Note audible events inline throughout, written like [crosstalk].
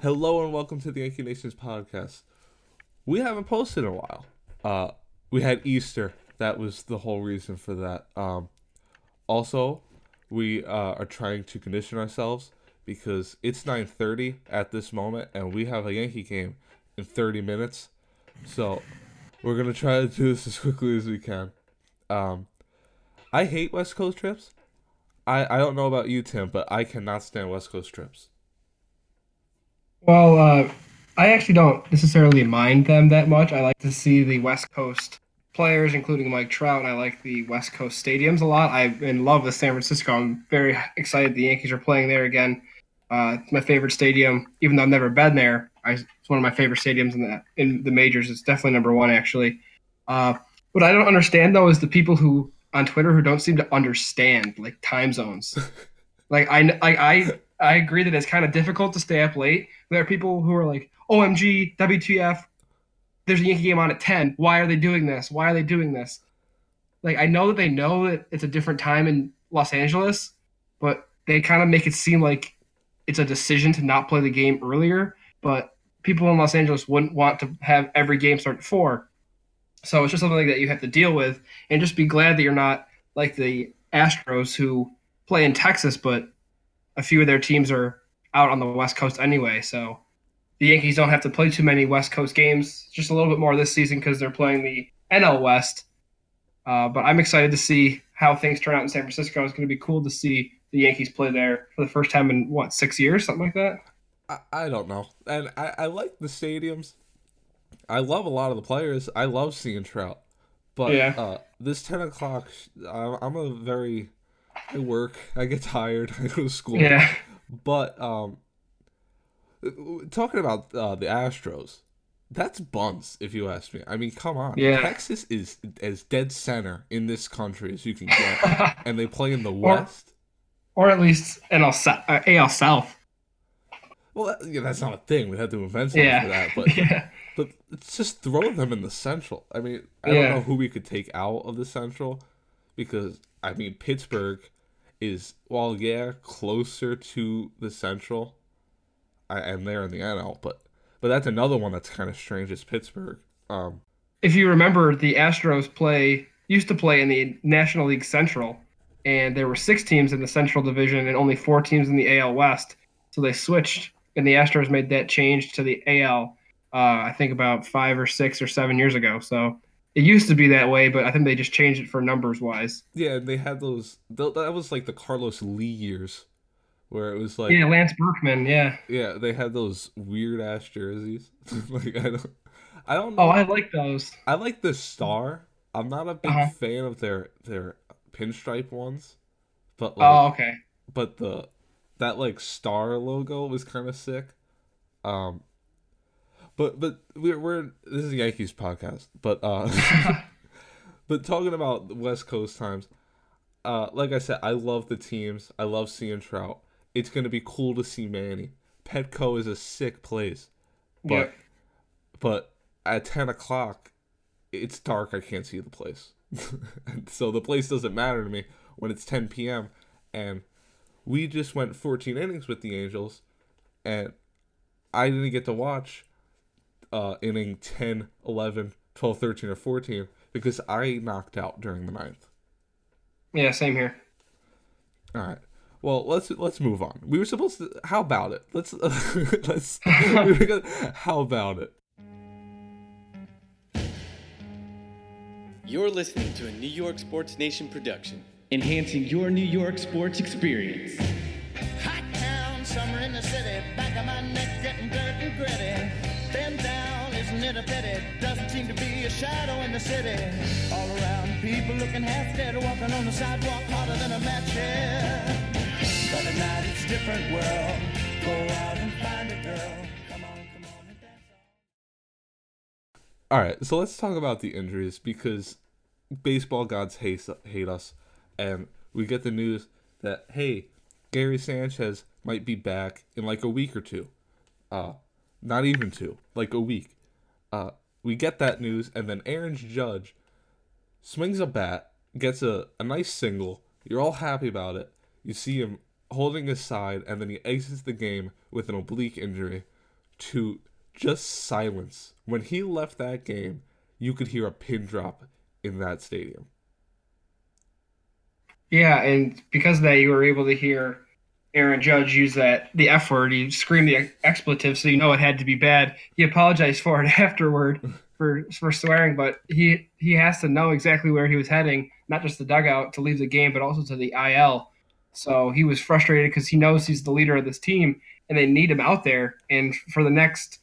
Hello and welcome to the Yankee Nations podcast. We haven't posted in a while. Uh, we had Easter. That was the whole reason for that. Um, also, we uh, are trying to condition ourselves because it's 9:30 at this moment, and we have a Yankee game in 30 minutes. So we're gonna try to do this as quickly as we can. Um, I hate West Coast trips. I, I don't know about you, Tim, but I cannot stand West Coast trips. Well, uh, I actually don't necessarily mind them that much. I like to see the West Coast players, including Mike Trout, and I like the West Coast stadiums a lot. I'm in love with San Francisco. I'm very excited the Yankees are playing there again. Uh, it's my favorite stadium, even though I've never been there. I, it's one of my favorite stadiums in the in the majors. It's definitely number one, actually. Uh, what I don't understand though is the people who on Twitter who don't seem to understand like time zones. [laughs] like I, I I I agree that it's kind of difficult to stay up late. There are people who are like, "OMG, WTF, there's a Yankee game on at 10. Why are they doing this? Why are they doing this? Like I know that they know that it's a different time in Los Angeles, but they kind of make it seem like it's a decision to not play the game earlier. But people in Los Angeles wouldn't want to have every game start at four. So it's just something like that you have to deal with, and just be glad that you're not like the Astros who play in Texas, but a few of their teams are out on the West Coast anyway. So the Yankees don't have to play too many West Coast games, just a little bit more this season because they're playing the NL West. Uh, but I'm excited to see how things turn out in San Francisco. It's going to be cool to see the Yankees play there for the first time in what six years, something like that. I, I don't know, and I, I like the stadiums. I love a lot of the players. I love seeing Trout, but Yeah. uh, this ten o'clock, I'm, I'm a very. I work. I get tired. [laughs] I go to school. Yeah, But um, talking about uh, the Astros, that's buns, if you ask me. I mean, come on. Yeah. Texas is as dead center in this country as you can get, [laughs] and they play in the West. or at least NL uh, AL South. Well, that, yeah, that's not a thing. We'd have to invent something Yeah, for that. But [laughs] yeah, but let's just throw them in the Central. I mean, I don't know who we could take out of the Central because I mean Pittsburgh is while yeah closer to the Central, I, and they're in the NL, but but that's another one that's kind of strange. Is Pittsburgh? Um, if you remember, the Astros play used to play in the National League Central, and there were six teams in the Central Division and only four teams in the AL West. So they switched, and the Astros made that change to the AL. Uh, I think about five or six or seven years ago. So it used to be that way, but I think they just changed it for numbers wise. yeah, they had those. th- That was like the Carlos Lee years, where it was like Yeah, Lance Berkman. Yeah. yeah, they had those weird ass jerseys. [laughs] like I don't, I don't know. Oh, I like those. I like the star. I'm not a big Uh-huh. fan of their their pinstripe ones, but like, Oh, okay. but the that like star logo was kind of sick. Um, but but we're we're this is a Yankees podcast, but uh, [laughs] but talking about West Coast times, uh, like I said, I love the teams. I love seeing Trout. It's gonna be cool to see Manny. Petco is a sick place, but Yep. but at 10 o'clock it's dark i can't see the place [laughs] so the place doesn't matter to me when it's 10 p.m and we just went 14 innings with the angels and i didn't get to watch uh inning 10 11 12 13 or 14 because i knocked out during the ninth Yeah, same here. all right well let's let's move on we were supposed to how about it let's [laughs] let's we were gonna- how about it You're listening to a New York Sports Nation production. enhancing your New York sports experience. Hot town, summer in the city, back of my shadow in the city. All around, people looking half dead, walking on the sidewalk harder than a match head. But at night it's different world. Go out and find a girl. All right, so let's talk about the injuries because baseball gods hate hate us, and we get the news that hey, Gary Sanchez might be back in like a week or two, uh, not even two, like a week. Uh, we get that news, and then Aaron Judge swings a bat, gets a, a nice single. You're all happy about it. You see him holding his side, and then he exits the game with an oblique injury, to just silence. When he left that game, you could hear a pin drop in that stadium. Yeah, and because of that, you were able to hear Aaron Judge use that the F word. He screamed the expletive, so you know it had to be bad. He apologized for it [laughs] afterward for for swearing, but he he has to know exactly where he was heading, not just the dugout to leave the game, but also to the IL. So he was frustrated because he knows he's the leader of this team, and they need him out there. And for the next,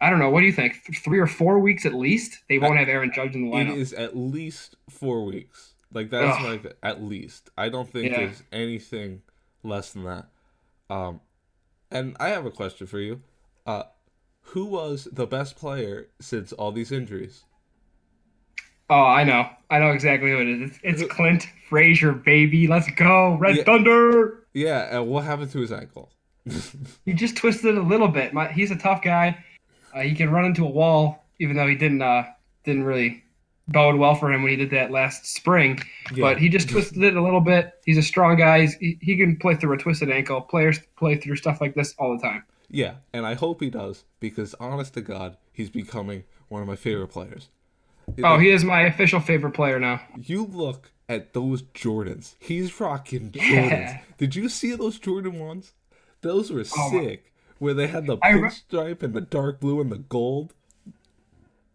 I don't know, what do you think? Three or four weeks at least, they won't have Aaron Judge in the lineup. It is at least four weeks. Like that's Ugh. like at least. I don't think Yeah. there's anything less than that. Um, and I have a question for you. Uh, who was the best player since all these injuries? Oh, I know. I know exactly who it is. It's, it's Clint Frazier, baby. Let's go. Red Yeah. Thunder. Yeah, and what happened to his ankle? [laughs] He just twisted it a little bit. My, he's a tough guy. Uh, he can run into a wall, even though he didn't uh, didn't really bode well for him when he did that last spring. Yeah. But he just mm-hmm. twisted it a little bit. He's a strong guy. He's, he, he can play through a twisted ankle. Players play through stuff like this all the time. Yeah, and I hope he does because, honest to God, he's becoming one of my favorite players. Oh, he is my official favorite player now. You look at those Jordans. He's rocking Jordans. Yeah. Did you see those Jordan ones? Those were Oh, my- sick. Where they had the I re- pinstripe and the dark blue and the gold.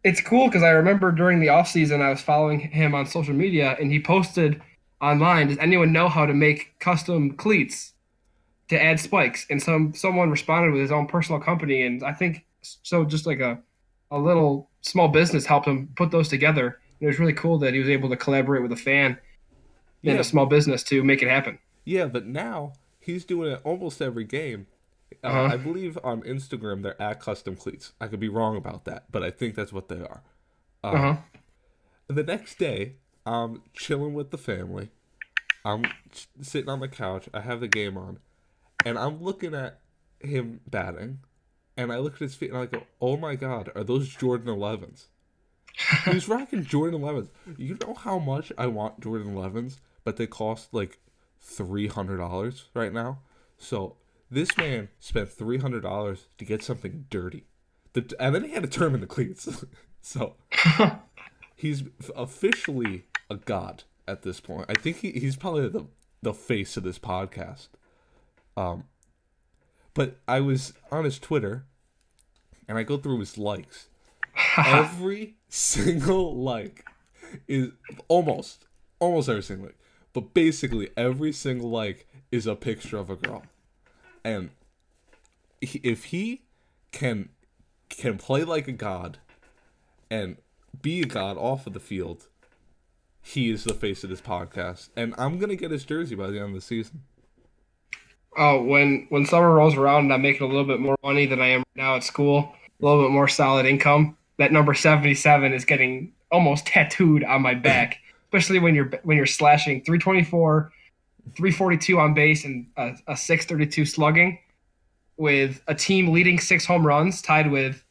It's cool because I remember during the off season I was following him on social media and he posted online, does anyone know how to make custom cleats to add spikes? And some someone responded with his own personal company and I think so just like a a little small business helped him put those together. And it was really cool that he was able to collaborate with a fan and a small business to make it happen. Yeah, but now he's doing it almost every game. Uh, Uh-huh. I believe on Instagram they're at custom cleats. I could be wrong about that, but I think that's what they are. Um, Uh-huh. The next day, I'm chilling with the family. I'm s- sitting on the couch. I have the game on, and I'm looking at him batting, and I look at his feet and I go, "Oh my God, are those Jordan 11s?" [laughs] He's rocking Jordan 11s. You know how much I want Jordan 11s, but they cost like three hundred dollars right now. So this man spent three hundred dollars to get something dirty, the, and then he had to turn them into cleats. [laughs] so [laughs] he's officially a god at this point. I think he, he's probably the the face of this podcast. Um, but I was on his Twitter, and I go through his likes. [laughs] every single like is almost almost every single like, but basically every single like is a picture of a girl, and if he can can play like a god and be a god off of the field, he is the face of this podcast, and I'm gonna get his jersey by the end of the season. Oh, when when summer rolls around and I'm making a little bit more money than I am now at school, a little bit more solid income, that number 77 is getting almost tattooed on my back, [laughs] especially when you're when you're slashing 324, 342 on base and a, a 632 slugging with a team leading six home runs tied with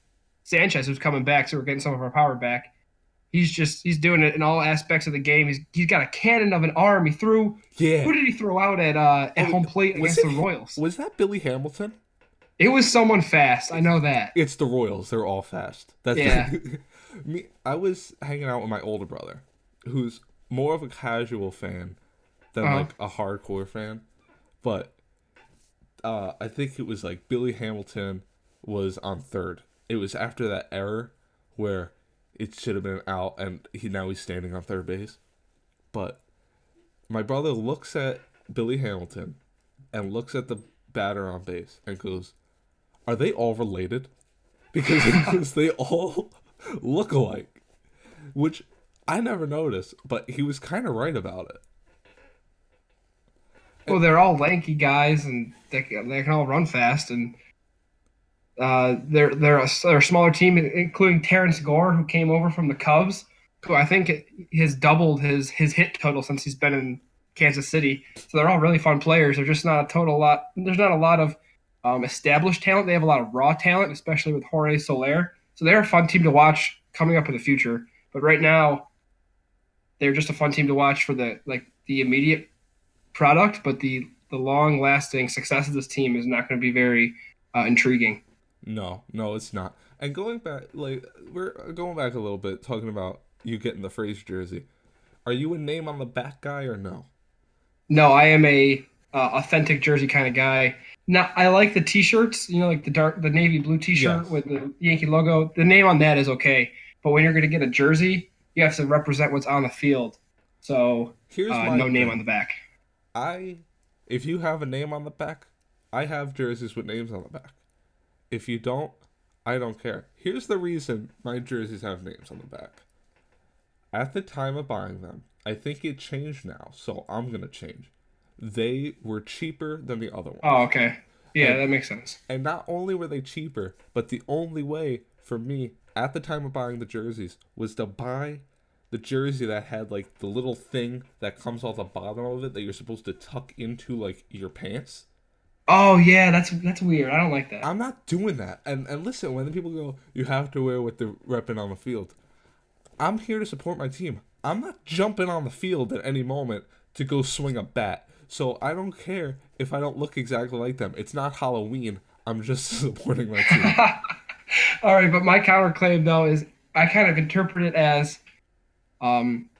Sanchez who's coming back, so we're getting some of our power back. He's just he's doing it in all aspects of the game. He's he's got a cannon of an arm. He threw Yeah, who did he throw out at uh, at home plate Was against it- the Royals? Was that Billy Hamilton? It was someone fast. I know that. It's the Royals. They're all fast. That's Yeah. [laughs] me. I was hanging out with my older brother, who's more of a casual fan than Uh-huh. like a hardcore fan. But uh, I think it was like Billy Hamilton was on third. It was after that error where it should have been out, and he now he's standing on third base. But my brother looks at Billy Hamilton and looks at the batter on base and goes, "Are they all related?" [laughs] Because, because they all [laughs] look alike, which I never noticed, but he was kind of right about it. Well, they're all lanky guys, and they, can- they can all run fast, and uh, they're they're a, they're a smaller team, including Terrence Gore, who came over from the Cubs, who I think has doubled his his hit total since he's been in Kansas City. So they're all really fun players. They're just not a total lot. There's not a lot of um, established talent. They have a lot of raw talent, especially with Jorge Soler. So they're a fun team to watch coming up in the future. But right now, they're just a fun team to watch for the like the immediate product, but the the long lasting success of this team is not going to be very uh, intriguing. No, no, it's not. And going back, like we're going back a little bit, talking about you getting the Frazier jersey. Are you a name on the back guy or no? No, I am a uh, authentic jersey kind of guy. Now I like the T-shirts, you know, like the dark, the navy blue T-shirt Yes. with the Yankee logo. The name on that is okay, but when you're gonna get a jersey, you have to represent what's on the field. So Here's uh, no name thing. on the back. I, if you have a name on the back, I have jerseys with names on the back. If you don't, I don't care. Here's the reason my jerseys have names on the back. At the time of buying them, I think it changed now, so I'm gonna change. They were cheaper than the other ones. Oh, okay. Yeah, And- that makes sense. And not only were they cheaper, but the only way for me at the time of buying the jerseys was to buy the jersey that had like the little thing that comes off the bottom of it that you're supposed to tuck into like your pants. Oh yeah, that's that's weird. I don't like that. I'm not doing that. And and listen, when the people go, you have to wear what they're repping on the field. I'm here to support my team. I'm not jumping on the field at any moment to go swing a bat. So I don't care if I don't look exactly like them. It's not Halloween. I'm just [laughs] supporting my team. [laughs] All right, but my counterclaim though is I kind of interpret it as, um,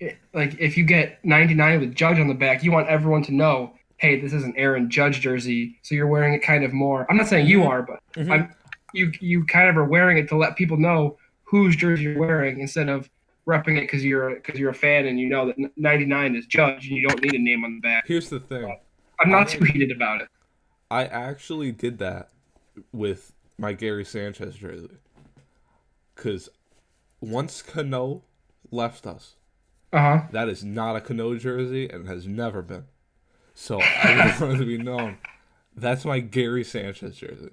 it, like if you get 99 with Judge on the back, you want everyone to know, hey, this is an Aaron Judge jersey, so you're wearing it kind of more. I'm not saying you are, but I'm, you you kind of are wearing it to let people know whose jersey you're wearing instead of repping it because you're because you're a fan and you know that 99 is Judge and you don't need a name on the back. Here's the thing. I'm not too heated about it. I actually did that with my Gary Sanchez jersey. Cause once Cano left us, Uh huh. that is not a Cano jersey and has never been. So I [laughs] want it to be known. That's my Gary Sanchez jersey.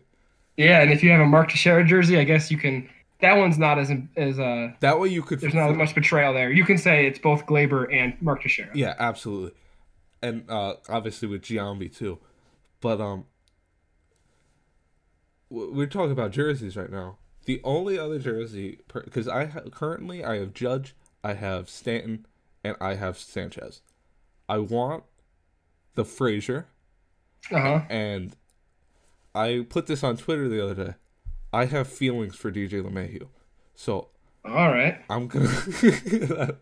Yeah, and if you have a Mark Teixeira jersey, I guess you can. That one's not as as uh. That way you could There's not as much betrayal there. You can say it's both Gleyber and Mark Teixeira. Yeah, absolutely. And uh obviously with Giambi too. But um we're talking about jerseys right now. The only other jersey because I ha- currently I have Judge, I have Stanton, and I have Sanchez. I want the Frazier, Uh huh. and I put this on Twitter the other day. I have feelings for DJ LeMahieu, so All right. I'm gonna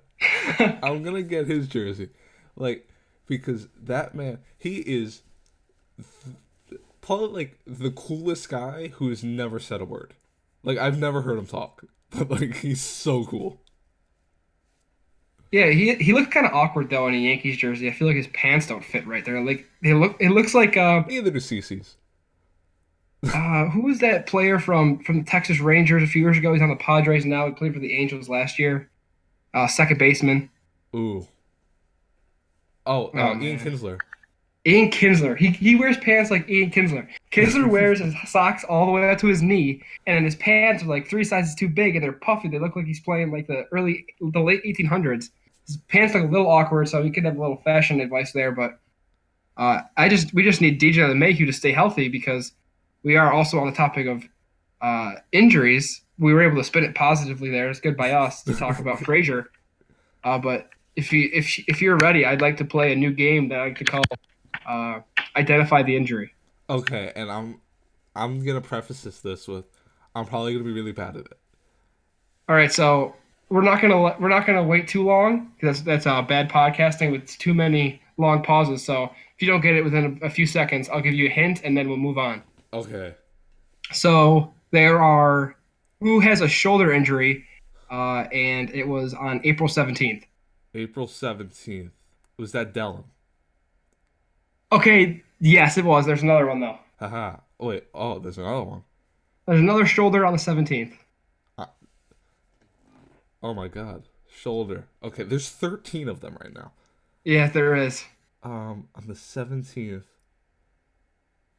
[laughs] I'm gonna get his jersey, like because that man he is th- probably like the coolest guy who has never said a word. Like I've never heard him talk, [laughs] but like he's so cool. Yeah, he he looked kind of awkward though in a Yankees jersey. I feel like his pants don't fit right there. Like they look. It looks like uh, Neither do CC's. uh who was that player from from the Texas Rangers a few years ago? He's on the Padres now. He played for the Angels last year. Uh, second baseman Ooh. Oh, uh, Oh, Ian man. Kinsler. Ian Kinsler. He he wears pants like Ian Kinsler. Kinsler [laughs] wears his socks all the way up to his knee, and then his pants are like three sizes too big, and they're puffy. They look like he's playing like the early, the late 1800s. His pants look a little awkward, so he could have a little fashion advice there. But uh, I just we just need DJ LeMahieu to stay healthy because we are also on the topic of uh, injuries. We were able to spin it positively there. It's good by us to talk about [laughs] Frazier. Uh, but if you if if you're ready, I'd like to play a new game that I like to call uh, identify the injury. Okay, and I'm I'm gonna preface this this with I'm probably gonna be really bad at it. All right, so we're not gonna let- we're not gonna wait too long because that's that's uh, bad podcasting with too many long pauses. So if you don't get it within a, a few seconds, I'll give you a hint and then we'll move on. Okay. So there are who has a shoulder injury, uh, and it was on April seventeenth. April seventeenth. Was that Dellin? Okay, yes, it was. There's another one though. Haha. Wait. Oh, there's another one. There's another shoulder on the seventeenth. Oh my god. Shoulder. Okay, there's 13 of them right now. Yeah, there is. Um, on the 17th,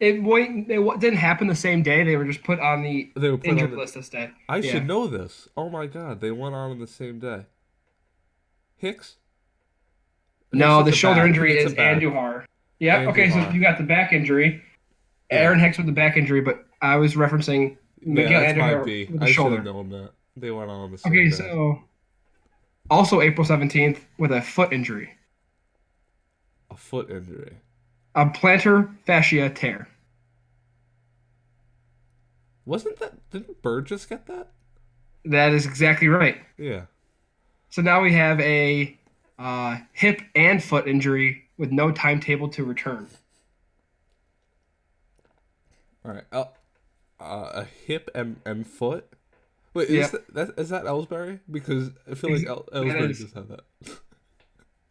It wait, it didn't happen the same day. They were just put on the they were put injured the, list this day. I Yeah. should know this. Oh my god, they went on on the same day. Hicks? No, the shoulder back. injury It's is. Andujar. Yeah. Okay, so you got the back injury. Yeah. Aaron Hicks with the back injury, but I was referencing Miguel that's my Andujar B. with I the should shoulder. have known that. They went on on the same Okay, day. so also April seventeenth with a foot injury, A foot injury. a plantar fascia tear. Wasn't that didn't Bird just get that? That is exactly right. Yeah. So now we have a uh, hip and foot injury with no timetable to return. All right. El- uh, a hip and, and foot. Wait, Yep. is that, that is that Ellsbury? Because I feel like El- Ellsbury just had that.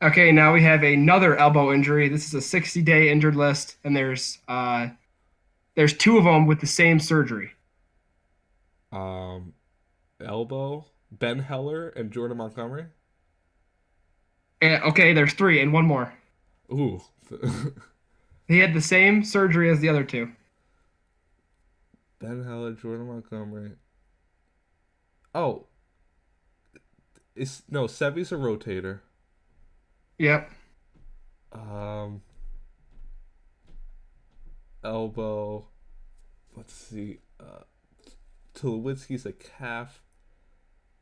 Okay, now we have another elbow injury. This is a 60 day injured list, and there's uh, there's two of them with the same surgery. Um, elbow, Ben Heller, and Jordan Montgomery. And, okay, there's three and one more. Ooh. [laughs] He had the same surgery as the other two. ben Heller, Jordan Montgomery. Oh. It's no Sevy's a rotator. Yep. Um. Elbow. Let's see. Uh, Tulowitzki's a calf.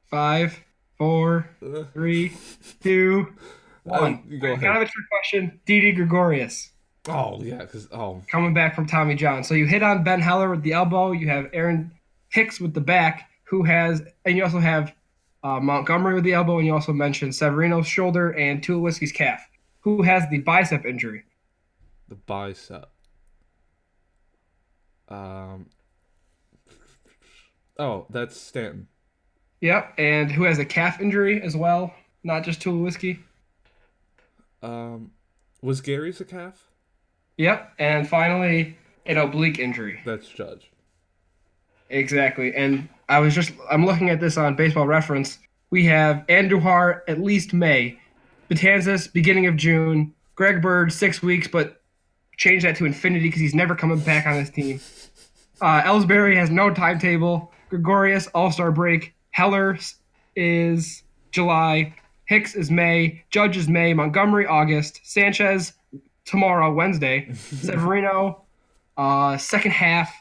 Five, four, Ugh. three, two, one. You go Kind of a trick question. Didi Gregorius Oh yeah, because oh coming back from Tommy John. So you hit on Ben Heller with the elbow. You have Aaron Hicks with the back, who has, and you also have uh, Montgomery with the elbow, and you also mentioned Severino's shoulder and Tulowitzki's calf, who has the bicep injury. the bicep. Um. Oh, that's Stanton. Yep, and who has a calf injury as well, not just Tulowitzki. Um, was Gary's a calf? Yep, and finally an oblique injury. That's Judge. Exactly. And I was just I'm looking at this on baseball reference. We have Andujar at least May, Betances beginning of June, Greg Bird six weeks, but change that to infinity because he's never coming back on this team. Uh, Ellsbury has no timetable. Gregorius All Star break. Heller is July. Hicks is May. Judge is May. Montgomery August. Sanchez tomorrow Wednesday. [laughs] Severino uh, second half.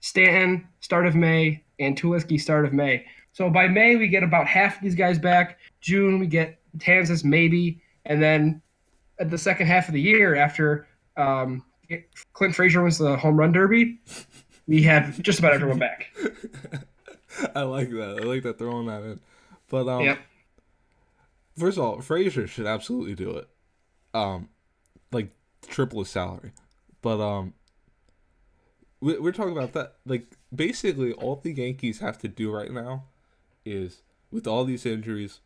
Stanton, start of May, and Tulowitzki, start of May. So by May, we get about half of these guys back. June, we get Kansas, maybe. And then at the second half of the year, after um, Clint Frazier wins the home run derby, we have just about everyone back. [laughs] I like that. I like that throwing that in. But um, Yep. First of all, Frazier should absolutely do it. Um, like triple his salary. But um, we, we're talking about that. Like basically, all the Yankees have to do right now is with all these injuries,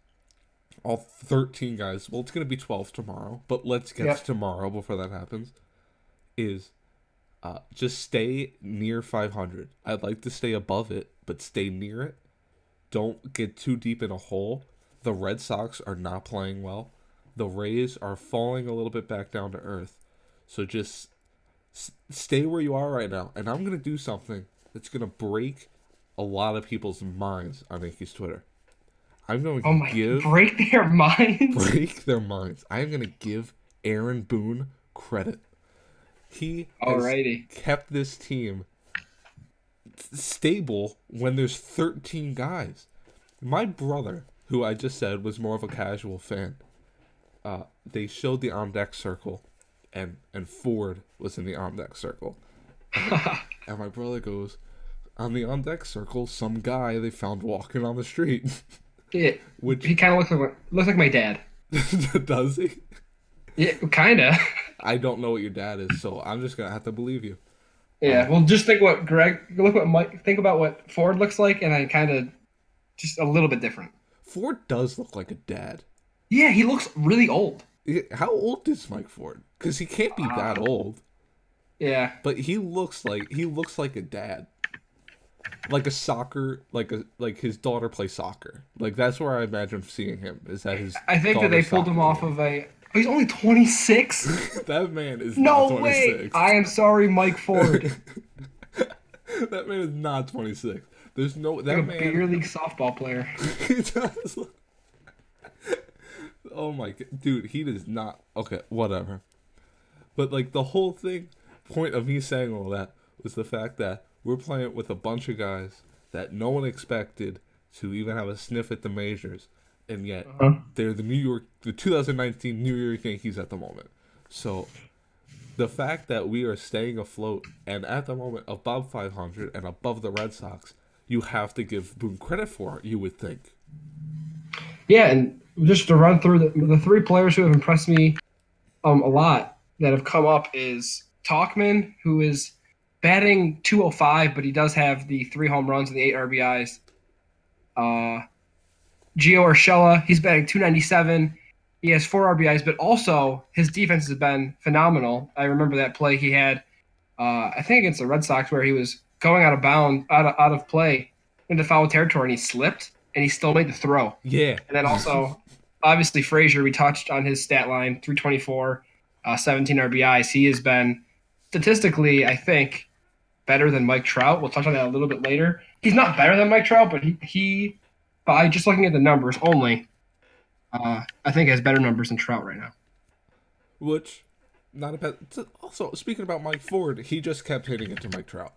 all thirteen guys. Well, it's gonna be twelve tomorrow, but let's get Yep. to tomorrow before that happens. Is uh, just stay near 500. I'd like to stay above it, but stay near it. Don't get too deep in a hole. The Red Sox are not playing well. The Rays are falling a little bit back down to earth. So just s- stay where you are right now. And I'm going to do something that's going to break a lot of people's minds on Yankees Twitter. I'm going to Oh my! give Break their [laughs] minds. break their minds. I'm going to give Aaron Boone credit. He has Alrighty. kept this team stable when there's 13 guys. My brother, who I just said was more of a casual fan, uh, they showed the on deck circle, and and Ford was in the on deck circle, [laughs] and my brother goes, on the on deck circle, some guy they found walking on the street. Yeah, Which he kind of looks like looks like my dad. [laughs] does he? Yeah, kind of. I don't know what your dad is, so I'm just gonna have to believe you. Yeah. Well, just think what Greg. Look what Mike. Think about what Ford looks like, and then kind of just a little bit different. Ford does look like a dad. Yeah, he looks really old. How old is Mike Ford? Because he can't be uh, that old. Yeah. But he looks like he looks like a dad, like a soccer, like a like his daughter plays soccer. Like that's where I imagine seeing him. Is that his? I think that they pulled him off of a. Oh, he's only 26? [laughs] that man is No way! I am sorry, Mike Ford. [laughs] that man is not 26. There's no that a man. beer league softball player. [laughs] he does. oh my god, dude, he does not. Okay, whatever. But like the whole thing, point of me saying all that was the fact that we're playing with a bunch of guys that no one expected to even have a sniff at the majors, and yet uh-huh. Uh-huh. they're the New York, the 2019 New York Yankees at the moment. So the fact that we are staying afloat and at the moment above 500 and above the Red Sox, you have to give Boone credit for. You would think. Yeah, and just to run through the, the three players who have impressed me um, a lot that have come up is Tauchman, who is batting 205, but he does have the three home runs and the eight RBIs. Uh, Gio Urshela, he's batting 297. He has four RBIs, but also his defense has been phenomenal. I remember that play he had, uh, I think against the Red Sox, where he was going out of bound, out of, out of play into foul territory, and he slipped, and he still made the throw. Yeah. And then also, obviously, Frazier, we touched on his stat line 324, uh, 17 RBIs. He has been statistically, I think, better than Mike Trout. We'll touch on that a little bit later. He's not better than Mike Trout, but he, he by just looking at the numbers only, uh, I think has better numbers than Trout right now. Which, not a bad. Also, speaking about Mike Ford, he just kept hitting it to Mike Trout.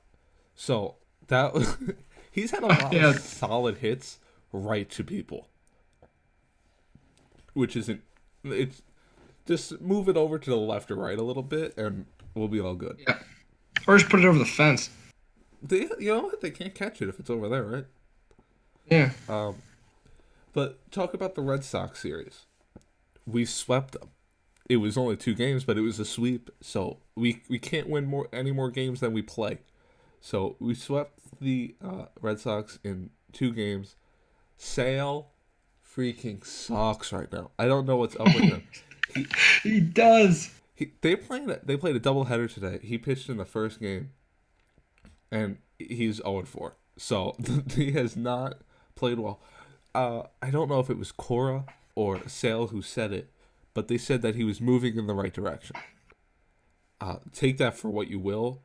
So that [laughs] he's had a lot Yeah. of solid hits right to people, which isn't. It's just move it over to the left or right a little bit, and we'll be all good. Yeah. Or just put it over the fence. They, you know what? They can't catch it if it's over there, right? Yeah. Um, but talk about the Red Sox series. We swept them. It was only two games, but it was a sweep. So we we can't win more any more games than we play. So we swept the uh, Red Sox in two games. Sale freaking sucks right now. I don't know what's up with him. [laughs] He does. He, they played they played a doubleheader today. He pitched in the first game, and he's 0 4. So [laughs] he has not played well. Uh, I don't know if it was Cora or Sale who said it, but they said that he was moving in the right direction. Uh, take that for what you will.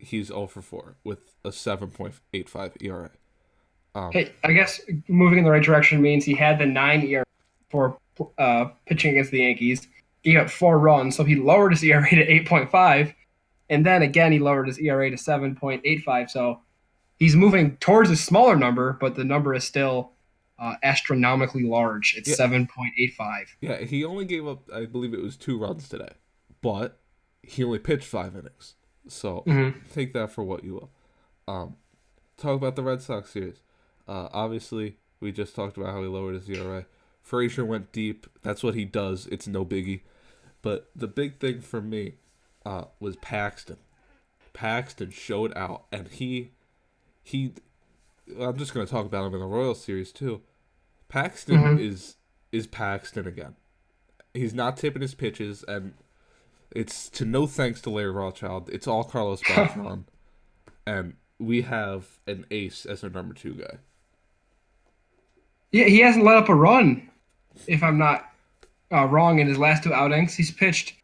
He's 0 for 4 with a 7.85 ERA. Hey, I guess moving in the right direction means he had the nine ERA for uh, pitching against the Yankees. He got four runs, so he lowered his ERA to 8.5, and then again he lowered his ERA to 7.85. So he's moving towards a smaller number, but the number is still uh, astronomically large. It's Yeah. 7.85. Yeah, he only gave up, I believe it was two runs today, but he only pitched five innings. So take that for what you will. Um, talk about the Red Sox series. Uh, obviously, we just talked about how he lowered his ERA. Frazier went deep. That's what he does. It's no biggie. But the big thing for me uh, was Paxton. Paxton showed out, and he he. I'm just gonna talk about him in the Royal series too. Paxton is is Paxton again. He's not tipping his pitches, and it's to no thanks to Larry Rothschild. It's all Carlos Beltran, [laughs] and we have an ace as our number two guy. Yeah, he hasn't let up a run, if I'm not uh, wrong, in his last two outings. He's pitched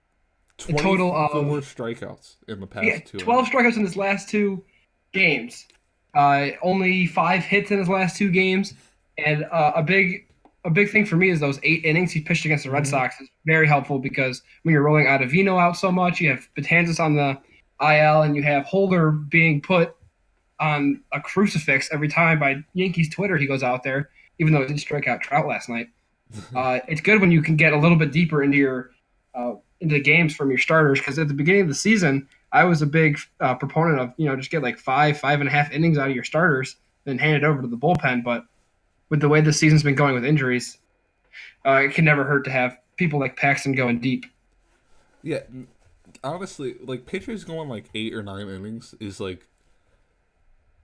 A total of- four strikeouts in the past Yeah, two. 12 strikeouts in his last two games. Uh, only five hits in his last two games, and uh, a big a big thing for me is those eight innings he pitched against the Red Sox is very helpful because when you're rolling Ottavino out so much, you have Betances on the IL, and you have Holder being put on a crucifix every time by Yankees Twitter. He goes out there, even though he didn't strike out Trout last night. [laughs] uh, it's good when you can get a little bit deeper into your uh, into the games from your starters because at the beginning of the season, I was a big uh, proponent of you know just get like five five and a half innings out of your starters, then hand it over to the bullpen. But with the way the season's been going with injuries, uh, it can never hurt to have people like Paxton going deep. Yeah, honestly, like pitchers going like eight or nine innings is like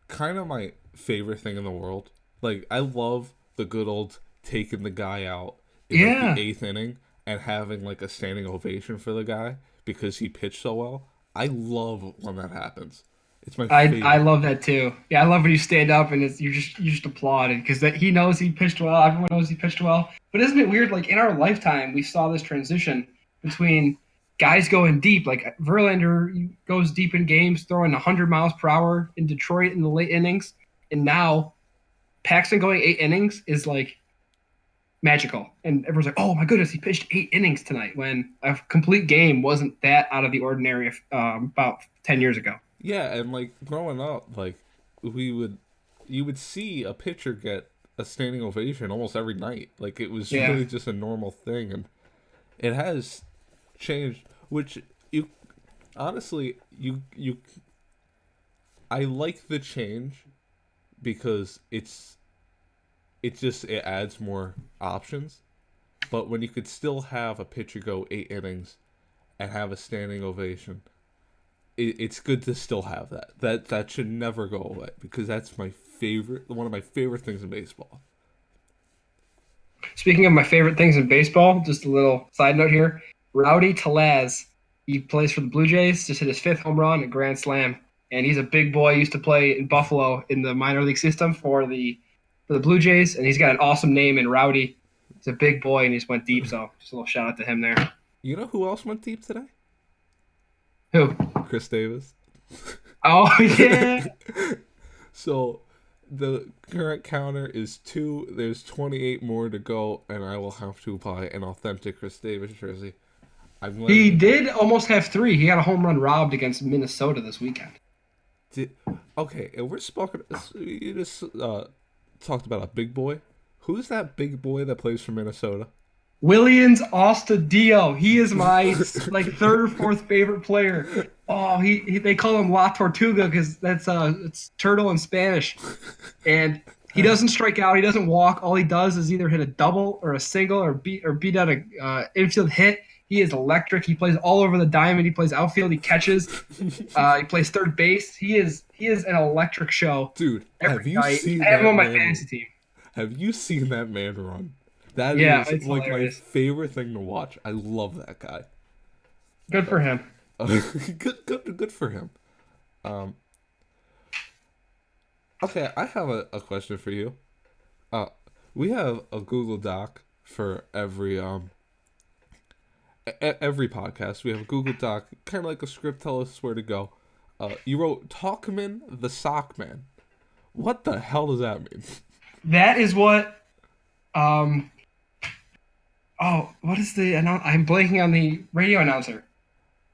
kind of my favorite thing in the world. Like I love the good old taking the guy out in Yeah. like, the eighth inning and having like a standing ovation for the guy because he pitched so well. I love when that happens. It's my I, favorite. I love that too. Yeah, I love when you stand up and it's you just you just applaud it because that he knows he pitched well. Everyone knows he pitched well. But isn't it weird? Like in our lifetime, we saw this transition between guys going deep. Like Verlander goes deep in games, throwing 100 miles per hour in Detroit in the late innings, and now Paxton going eight innings is like magical. And everyone's like, "Oh my goodness, he pitched eight innings tonight." When a complete game wasn't that out of the ordinary um, about 10 years ago. Yeah, and like growing up, like we would, you would see a pitcher get a standing ovation almost every night. Like it was Yeah. really just a normal thing, and it has changed. Which you honestly, you you I like the change because it's it just it adds more options. But when you could still have a pitcher go eight innings and have a standing ovation, it, it's good to still have that. That that should never go away because that's my favorite one of my favorite things in baseball. Speaking of my favorite things in baseball, just a little side note here. Rowdy Tellez, he plays for the Blue Jays, just hit his fifth home run, a grand slam. And he's a big boy, used to play in Buffalo in the minor league system for the for the Blue Jays, and he's got an awesome name in Rowdy. He's a big boy and he just went deep, so just a little shout out to him there. You know who else went deep today? Who? Chris Davis. Oh [laughs] yeah. So the current counter is two. There's 28 more to go, and I will have to buy an authentic Chris Davis jersey. I'm he did almost have three. He had a home run robbed against Minnesota this weekend. Did, okay, and we're talking. You just uh, talked about a big boy. Who's that big boy that plays for Minnesota? Willians Astudillo. He is [laughs] my like third or fourth favorite player. Oh, he, he they call him La Tortuga because that's uh it's turtle in Spanish, and he doesn't strike out. He doesn't walk. All he does is either hit a double or a single or beat or beat out a uh, infield hit. He is electric. He plays all over the diamond. He plays outfield. He catches. [laughs] Uh, he plays third base. He is he is an electric show. Dude, have you night. seen I have him on my man? fantasy team. Have you seen that man run? That is Yeah, it's like hilarious. my favorite thing to watch. I love that guy. Good for him. [laughs] good, good, good for him. Um. Okay, I have a, a question for you. Uh, we have a Google Doc for every um. Every podcast, we have a Google Doc, kind of like a script. Tell us where to go. Uh, you wrote Tauchman the Sock Man. What the hell does that mean? That is what. Um. Oh, what is the? I'm blanking on the radio announcer.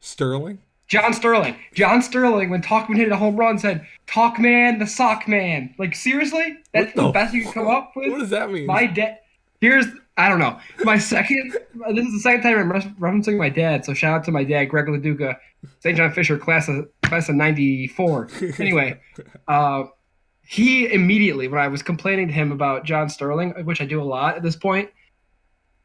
Sterling? John Sterling. John Sterling, when Tauchman hit a home run, said, "Tauchman, the sock man." Like seriously, that's the, the best you can come up with. What does that mean? My dad. Here's I don't know. My second. this is the second time I'm re- referencing my dad. So shout out to my dad, Greg Leduca, St. John Fisher, class of class of '94. Anyway, [laughs] uh, he immediately when I was complaining to him about John Sterling, which I do a lot at this point,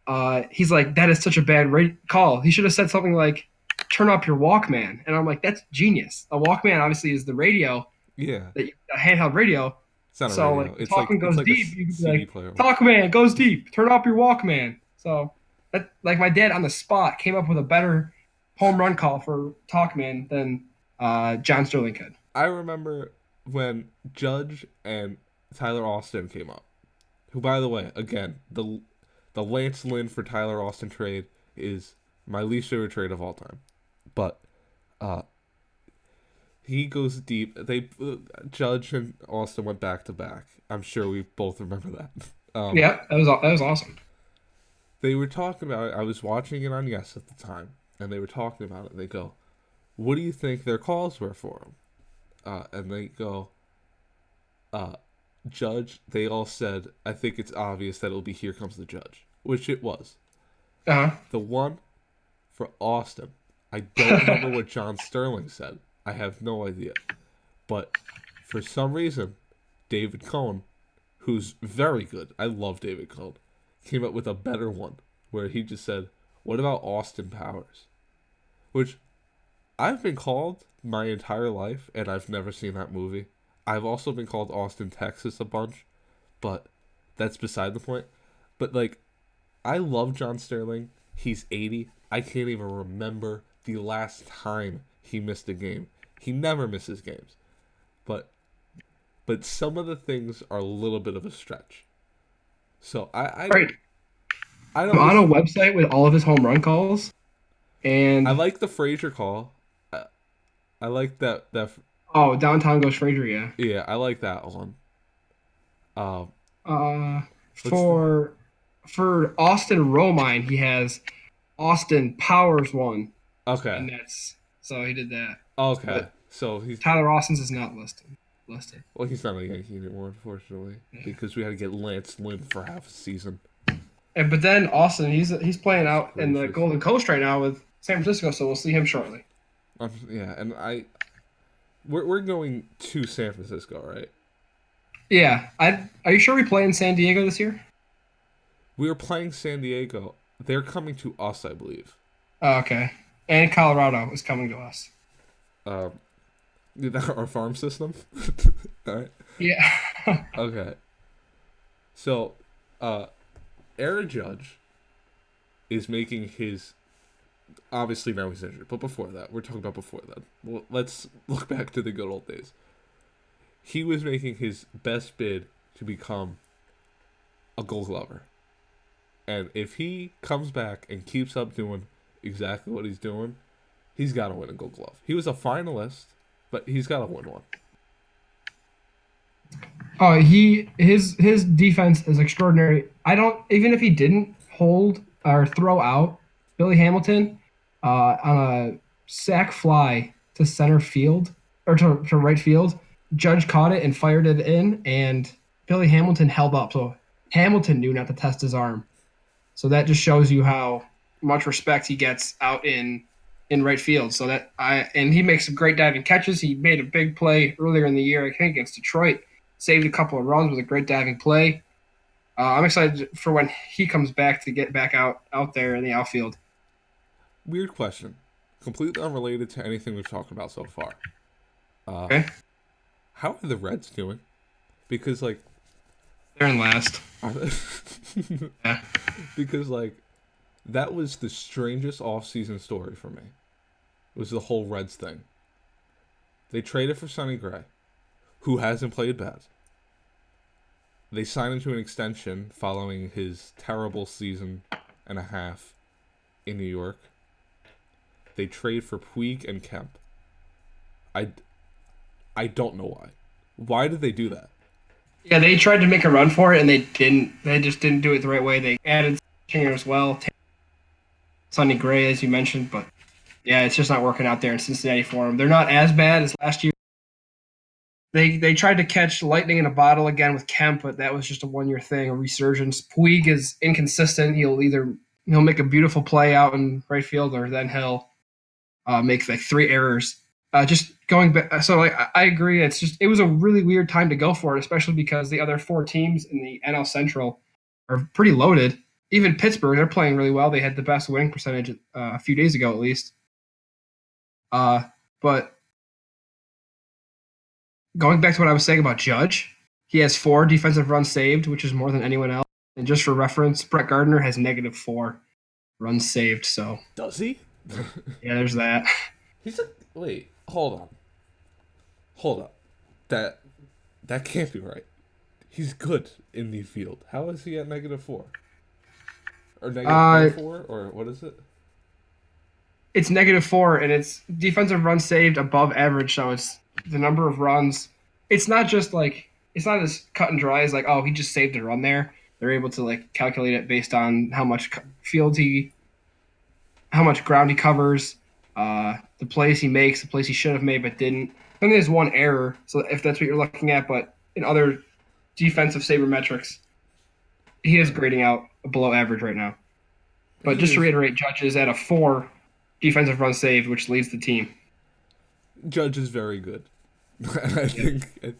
uh, he's like, "That is such a bad call. He should have said something like." Turn up your Walkman, and I'm like, that's genius. A Walkman obviously is the radio, yeah, a handheld radio. it's not a So, radio. like, it's talking like, goes like deep, you could be like, player. Tauchman goes deep. Turn up your Walkman. So that like my dad on the spot came up with a better home run call for Tauchman than uh, John Sterling could. I remember when Judge and Tyler Austin came up. Who, by the way, again, the the Lance Lynn for Tyler Austin trade is my least favorite trade of all time. But uh, he goes deep. They uh, Judge and Austin went back to back. I'm sure we both remember that. [laughs] Um, Yeah, that was that was awesome. they were talking about it. I was watching it on Yes at the time, and they were talking about it. They go, "What do you think their calls were for him?" Uh, and they go, uh, "Judge." They all said, "I think it's obvious that it'll be Here Comes the Judge," which it was. Uh huh. The one for Austin, I don't [laughs] remember what John Sterling said. I have no idea, but for some reason, David Cone, who's very good, I love David Cone, came up with a better one where he just said, "What about Austin Powers?" Which I've been called my entire life, and I've never seen that movie. I've also been called Austin, Texas a bunch, but that's beside the point. But like, I love John Sterling. He's 80. I can't even remember the last time he missed a game. He never misses games. But but some of the things are a little bit of a stretch. So I I, Right. I I'm on a website with all of his home run calls, and I like the Frazier call. I, I like that that oh, downtown goes Frazier. Yeah. yeah, I like that one. Um Uh, the- for for Austin Romine, he has Austin Powers one, and okay. that's so he did that. Okay. So he's Tyler Austin's is not listed. Listed. well he's not a Yankee anymore, unfortunately. Because we had to get Lance Lynn for half a season. And but then Austin, he's he's playing out in the Golden Coast right now with San Francisco, so we'll see him shortly. Um, yeah, and I, we're we're going to San Francisco, right? Yeah. I are you sure we play in San Diego this year? We are playing San Diego. They're coming to us, I believe. Oh, okay. And Colorado is coming to us. Um, [laughs] our farm system. [laughs] All right. Yeah. [laughs] Okay. So, uh, Aaron Judge is making his. Obviously now he's injured, but before that, we're talking about before that. Well, let's look back to the good old days. He was making his best bid to become a Gold Glover, and if he comes back and keeps up doing exactly what he's doing, he's got to win a Gold Glove. He was a finalist, but he's got to win one. Oh, he his his defense is extraordinary. I don't even if he didn't hold or throw out Billy Hamilton uh, on a sac fly to center field or to, to right field, Judge caught it and fired it in, and Billy Hamilton held up. So Hamilton knew not to test his arm. So that just shows you how much respect he gets out in in right field. So that I and he makes some great diving catches. He made a big play earlier in the year, I think against Detroit saved a couple of runs with a great diving play. Uh, I'm excited for when he comes back to get back out out there in the outfield. Weird question, completely unrelated to anything we've talked about so far. Uh, Okay, How are the Reds doing? Because like, they're in last. [laughs] Yeah. because like, that was the strangest off-season story for me. It was the whole Reds thing. They traded for Sonny Gray, who hasn't played bad. They signed him to an extension following his terrible season and a half in New York. They trade for Puig and Kemp. I, I don't know why. Why did they do that? Yeah, they tried to make a run for it and they didn't. They just didn't do it the right way. They added Singer as well, Sonny Gray as you mentioned, but yeah, it's just not working out there in Cincinnati for them. They're not as bad as last year. They they tried to catch lightning in a bottle again with Kemp, but that was just a one year thing, a resurgence. Puig is inconsistent. He'll either he'll make a beautiful play out in right field, or then he'll uh, make like three errors. Uh, just going back, so like I- I agree. It's just it was a really weird time to go for it, especially because the other four teams in the NL Central are pretty loaded. Even Pittsburgh, they're playing really well. They had the best winning percentage uh, a few days ago, at least. Uh, but going back to what I was saying about Judge, he has four defensive runs saved, which is more than anyone else. And just for reference, Brett Gardner has negative four runs saved. So Does he? Yeah, there's that. He's a wait. Hold on. Hold up. That that can't be right. He's good in the field. How is he at negative four? Or negative Uh, four? Or what is it? It's negative four, and it's defensive runs saved above average. So it's the number of runs. It's not just like it's not as cut and dry as like oh he just saved a run there. They're able to like calculate it based on how much field he, how much ground he covers, uh, the plays he makes, the plays he should have made but didn't. I think there's one error, so if that's what you're looking at, but in other defensive sabermetrics, he is grading out below average right now. But just to reiterate, Judge is at a four defensive run saved, which leads the team. Judge is very good. [laughs] I think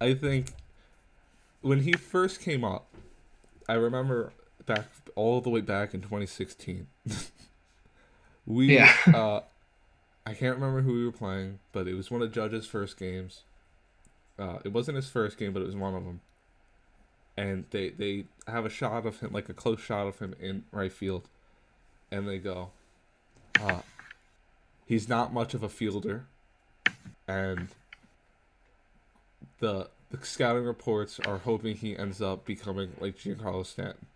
I think when he first came up, I remember back all the way back in 2016. [laughs] we Yeah. [laughs] uh I can't remember who we were playing, but it was one of Judge's first games. Uh, it wasn't his first game, but it was one of them. And they they have a shot of him, like a close shot of him in right field, and they go, uh, he's not much of a fielder, and the the scouting reports are hoping he ends up becoming like Giancarlo Stanton.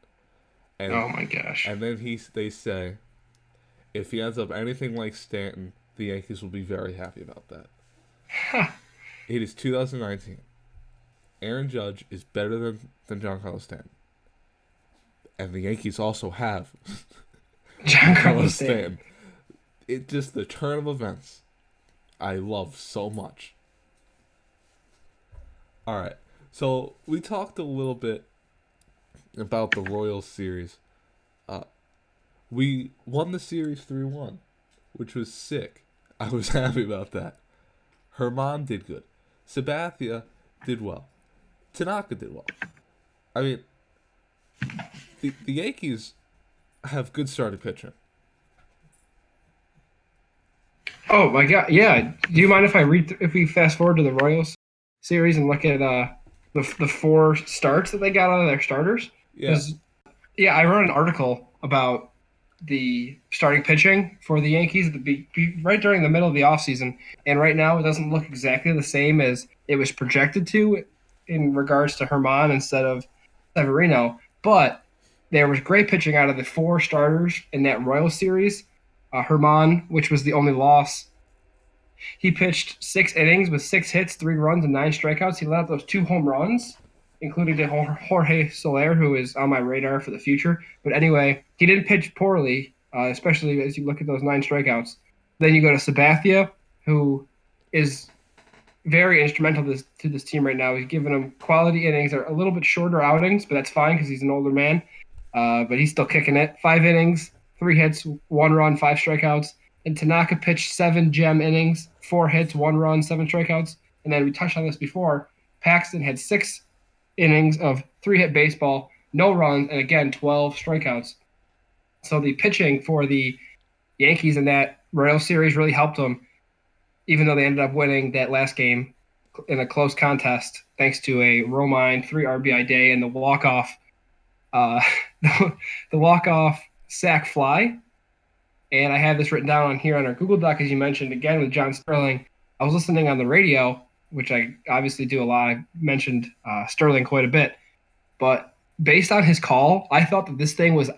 And Oh my gosh. and then he they say, if he ends up anything like Stanton, the Yankees will be very happy about that. [laughs] it is 2019. Aaron Judge is better than than Giancarlo Stanton, and the Yankees also have John [laughs] Giancarlo Carlos Stanton. It just the turn of events. I love so much. All right, so we talked a little bit about the Royals series. We won the series three one, which was sick. I was [laughs] happy about that. Germán did good. Sabathia did well. Tanaka did well. I mean, the the Yankees have good starting pitching. Oh my god, yeah. Do you mind if I read if we fast forward to the Royals series and look at uh the the four starts that they got out of their starters? Yeah. yeah, I wrote an article about the starting pitching for the Yankees the right during the middle of the offseason. And right now, it doesn't look exactly the same as it was projected to in regards to Germán instead of Severino. But there was great pitching out of the four starters in that Royal series. Uh, Germán, which was the only loss, he pitched six innings with six hits, three runs, and nine strikeouts. He let out those two home runs including to Jorge Soler, who is on my radar for the future. But anyway, he didn't pitch poorly, uh, especially as you look at those nine strikeouts. Then you go to Sabathia, who is very instrumental to this, to this team right now. He's given them quality innings. They're a little bit shorter outings, but that's fine because he's an older man. Uh, but he's still kicking it. Five innings, three hits, one run, five strikeouts. And Tanaka pitched seven gem innings, four hits, one run, seven strikeouts. And then we touched on this before. Paxton had six innings of three hit baseball, no runs, and again, 12 strikeouts. So the pitching for the Yankees in that Royal Series really helped them, even though they ended up winning that last game in a close contest thanks to a Romine three RBI day and the walk off, uh, [laughs] the walk off sac fly. And I have this written down on here on our Google Doc, as you mentioned again with John Sterling. I was listening on the radio which I obviously do a lot. I mentioned uh, Sterling quite a bit, but based on his call, I thought that this thing was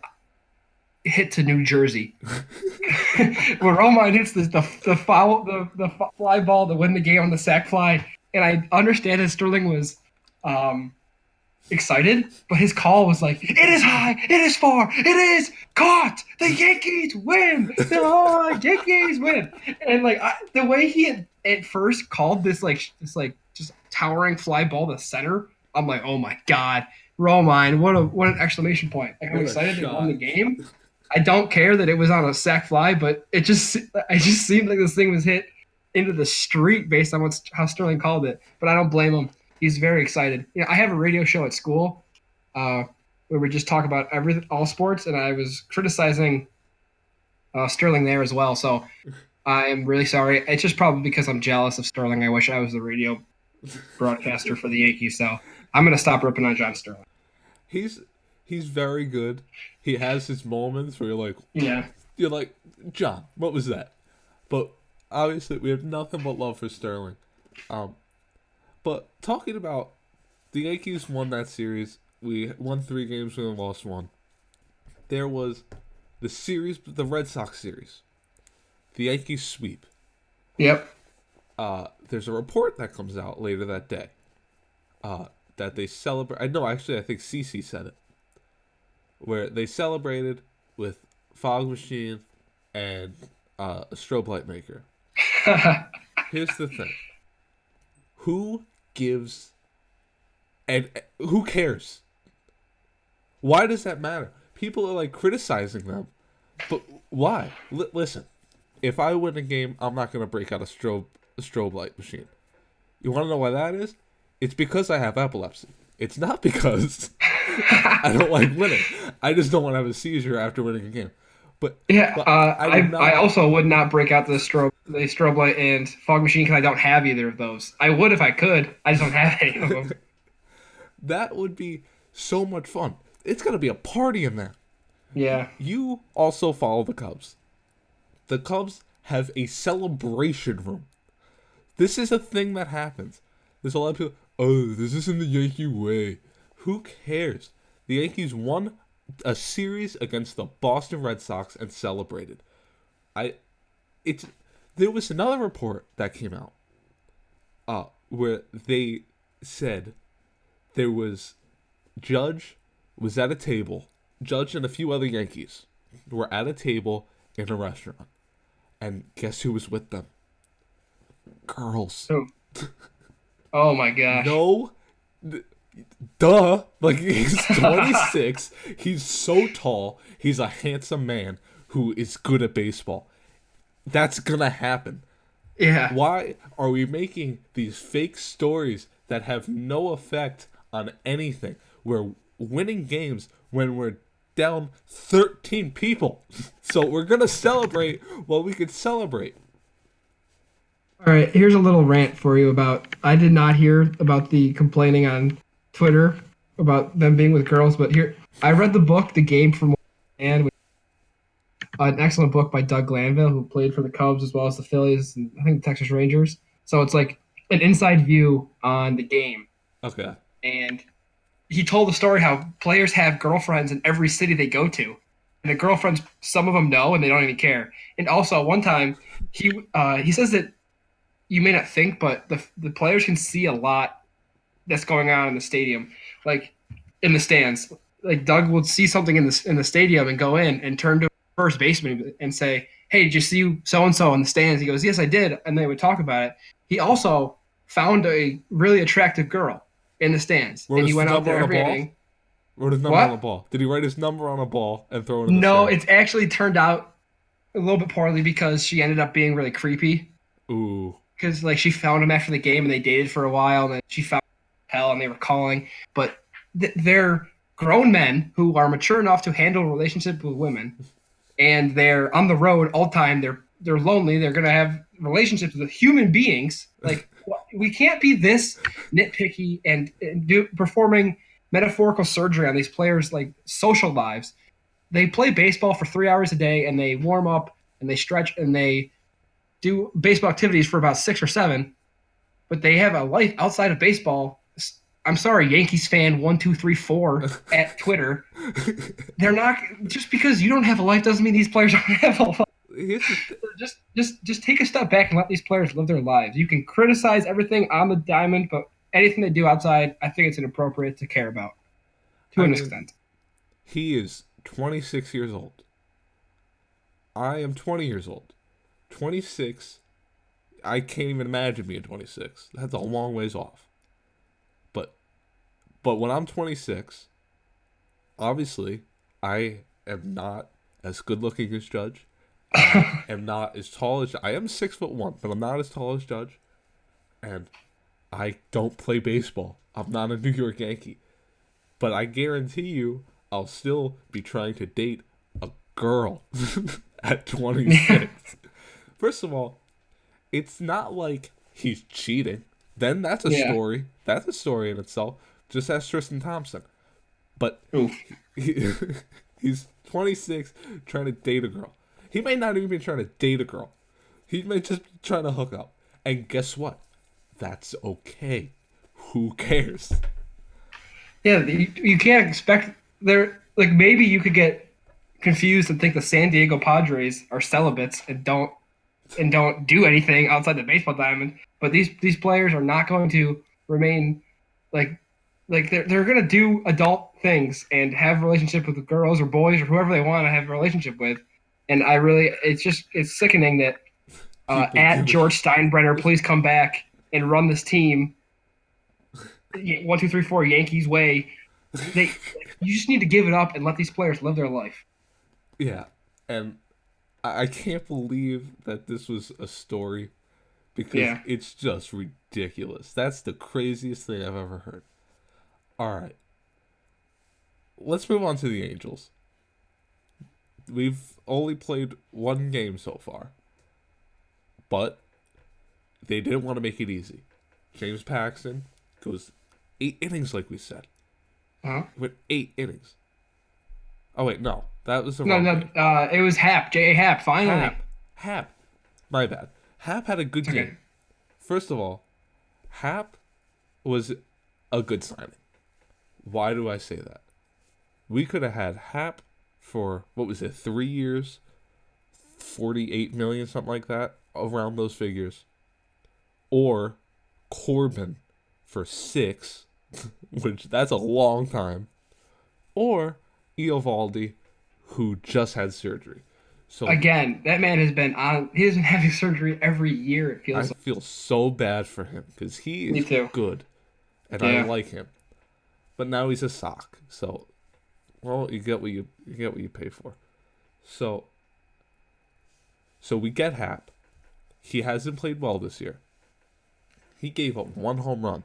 hit to New Jersey. [laughs] Where Romine hits the, the the foul the the fly ball to win the game on the sac fly, and I understand that Sterling was um, excited, but his call was like, "It is high, it is far, it is caught. The Yankees win. The Yankees win." And like I, the way he had at first called this like this like just towering fly ball to center, I'm like, "Oh my god, Romine! What a what an exclamation point! Like, I'm What excited they shot. won the game. I don't care that it was on a sac fly, but it just I just seemed like this thing was hit into the street based on what's how Sterling called it. But I don't blame him. He's very excited. Know, I have a radio show at school uh, where we just talk about everything, all sports, and I was criticizing uh, Sterling there as well. So I am really sorry. It's just probably because I'm jealous of Sterling. I wish I was the radio broadcaster for the Yankees. So I'm gonna stop ripping on John Sterling. He's he's very good. He has his moments where you're like Yeah. you're like, John, what was that? But obviously we have nothing but love for Sterling. Um but talking about the Yankees won that series. We won three games, we lost one. There was the series the Red Sox series. The Yankees sweep. Yep. uh, there's a report that comes out later that day uh, that they celebrate. I know, actually, I think CC said it, where they celebrated with fog machine and uh, a strobe light maker. [laughs] Here's the thing: who gives and who cares? Why does that matter? People are like criticizing them, but why? L- listen, if I win a game, I'm not gonna break out a strobe a strobe light machine. You want to know why that is? It's because I have epilepsy. It's not because [laughs] I don't like winning. I just don't want to have a seizure after winning a game. But Yeah, but uh, I I, I also would not break out the strobe, the strobe light and fog machine because I don't have either of those. I would if I could. I just don't have [laughs] any of them. [laughs] that would be so much fun. It's gonna be a party in there. Yeah, You also follow the Cubs. The Cubs have a celebration room. This is a thing that happens. There's a lot of people, oh, this isn't the Yankee way. Who cares? The Yankees won a series against the Boston Red Sox and celebrated. I it's there was another report that came out uh where they said there was Judge was at a table. Judge and a few other Yankees were at a table in a restaurant. And guess who was with them? Girls. So, oh my gosh. No. d- Duh. Like, [laughs] he's 26. he's so tall. He's a handsome man who is good at baseball. That's gonna happen. Yeah. Why are we making these fake stories that have no effect on anything? We're winning games when we're down 13 people. [laughs] So we're going to celebrate what we could celebrate. All right, here's a little rant for you about. I did not hear about the complaining on Twitter about them being with girls, but here I read the book, The Game from and an excellent book by Doug Glanville, who played for the Cubs as well as the Phillies and I think the Texas Rangers. So it's like an inside view on the game, Okay. and he told the story how players have girlfriends in every city they go to, and the girlfriends some of them know and they don't even care. And also one time he uh, he says that you may not think, but the the players can see a lot that's going on in the stadium, like in the stands. Like Doug would see something in the in the stadium and go in and turn to first baseman and say, "Hey, did you see so and so in the stands?" He goes, "Yes, I did," and they would talk about it. He also found a really attractive girl in the stands, Wrote and he went out there every ball? inning. Wrote his number What? on a ball. Did he write his number on a ball and throw it in the No, stand? it's actually turned out a little bit poorly because she ended up being really creepy. Ooh. because like she found him after the game and they dated for a while and then she found hell and they were calling but th- they're grown men who are mature enough to handle a relationship with women and they're on the road all the time. They're they're lonely. They're gonna have relationships with human beings. [laughs] Like we can't be this nitpicky and, and do performing metaphorical surgery on these players like social lives. They play baseball for three hours a day and they warm up and they stretch and they do baseball activities for about six or seven, but they have a life outside of baseball. I'm sorry, Yankees fan one two three four [laughs] at Twitter. They're not just because you don't have a life doesn't mean these players [laughs] don't have a life. Th- Just just just take a step back and let these players live their lives. You can criticize everything on the diamond, but anything they do outside, I think it's inappropriate to care about to I an mean- extent. he is 26 years old. I am 20 years old. 26. I can't even imagine being 26. That's a long ways off. But when I'm 26, obviously I am not as good looking as Judge. I am not as tall as I am six foot one, but I'm not as tall as Judge. And I don't play baseball. I'm not a [laughs] New York Yankee. But I guarantee you, I'll still be trying to date a girl [laughs] at 26. [laughs] First of all, it's not like he's cheating. Then that's a Yeah. story. That's a story in itself. Just ask Tristan Thompson. But he, [laughs] he's 26 trying to date a girl. He may not even be trying to date a girl. He may just be trying to hook up. And guess what? That's okay. Who cares? Yeah, you, you can't expect there. Like maybe you could get confused and think the San Diego Padres are celibates and don't and don't do anything outside the baseball diamond. But these these players are not going to remain like like they're they're gonna do adult things and have a relationship with girls or boys or whoever they want to have a relationship with. And I really, it's just it's sickening that uh, at. George Steinbrenner, please come back and run this team. One, two, three, four, Yankees way. They, you just need to give it up and let these players live their life. Yeah, and I, I can't believe that this was a story because Yeah. it's just ridiculous. That's the craziest thing I've ever heard. All right, let's move on to the Angels. We've only played one game so far, but they didn't want to make it easy. James Paxton goes eight innings, like we said. Huh? Went eight innings. Oh wait, no, that was the No, no, uh, it was Happ, J. Happ, Finally, Happ. Happ. My bad. Happ had a good okay. game. First of all, Happ was a good signing. Why do I say that? We could have had Happ for what was it, three years, forty-eight million, something like that, around those figures, or Corbin for six, [laughs] which that's a long time, or Eovaldi, who just had surgery. So Again, that man has been on. He has been having surgery every year. It I feels. like. feel so bad for him because he is good, and I like him. But now he's a sock, so well, you get what you you get what you pay for. So, so we get Happ, he hasn't played well this year. He gave up one home run.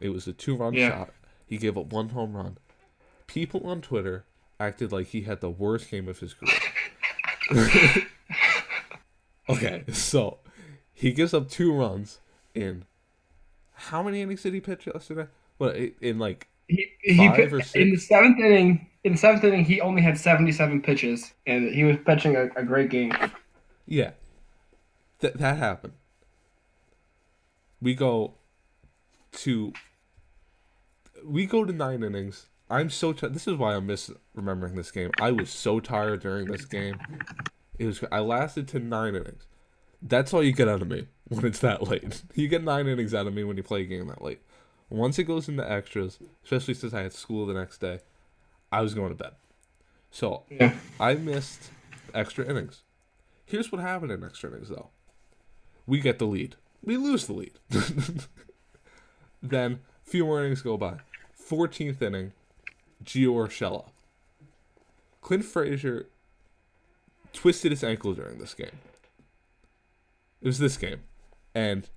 It was a two run Yeah. shot. He gave up one home run. People on Twitter acted like he had the worst game of his career. [laughs] okay, so he gives up two runs in how many innings did he pitch yesterday? Well, in like He, he or in the seventh inning. In the seventh inning, he only had seventy-seven pitches, and he was pitching a, a great game. Yeah. That that happened. We go to we go to nine innings. I'm so ti this is why I'm misremembering this game. I was so tired during this game. It was I lasted to nine innings. That's all you get out of me [laughs] when it's that late. You get nine innings out of me when you play a game that late. Once it goes into extras, especially since I had school the next day, I was going to bed. So Yeah. I missed extra innings. Here's what happened in extra innings, though. We get the lead. We lose the lead. [laughs] then, few more innings go by. 14th inning, Gio Urshela. Clint Frazier twisted his ankle during this game. It was this game. And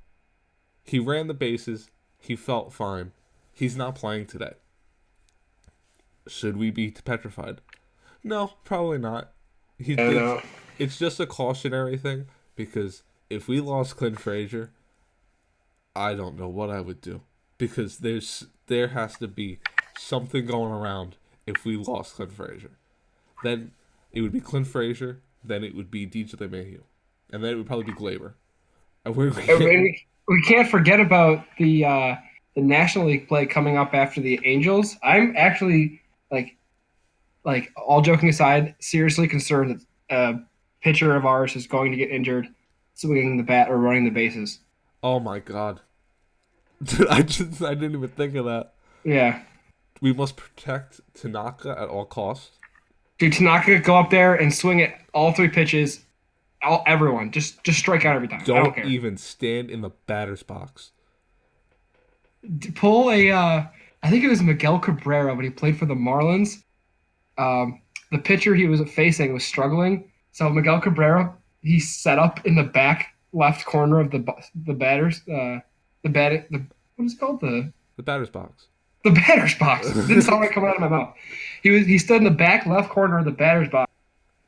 he ran the bases. He felt fine. He's not playing today. Should we be petrified? No, probably not. He did, know. it's just a cautionary thing because if we lost Clint Frazier, I don't know what I would do because there's there has to be something going around if we lost Clint Frazier. Then it would be Clint Frazier, then it would be DJ LeMahieu, and then it would probably be Gleyber. And we're, we, we can't forget about the uh, the National League play coming up after the Angels. I'm actually like, like all joking aside, seriously concerned that a pitcher of ours is going to get injured swinging the bat or running the bases. oh my god, [laughs] I just I didn't even think of that. Yeah, We must protect Tanaka at all costs. dude, Tanaka go up there and swing it all three pitches. All everyone just just strike out every time. Don't, don't even stand in the batter's box. pull a uh I think it was Miguel Cabrera when he played for the Marlins. Um, the pitcher he was facing was struggling, so Miguel Cabrera he set up in the back left corner of the the batters uh the bat the what is it called the The batter's box. the batter's box. It didn't sound like coming out of my mouth. He was he stood in the back left corner of the batter's box,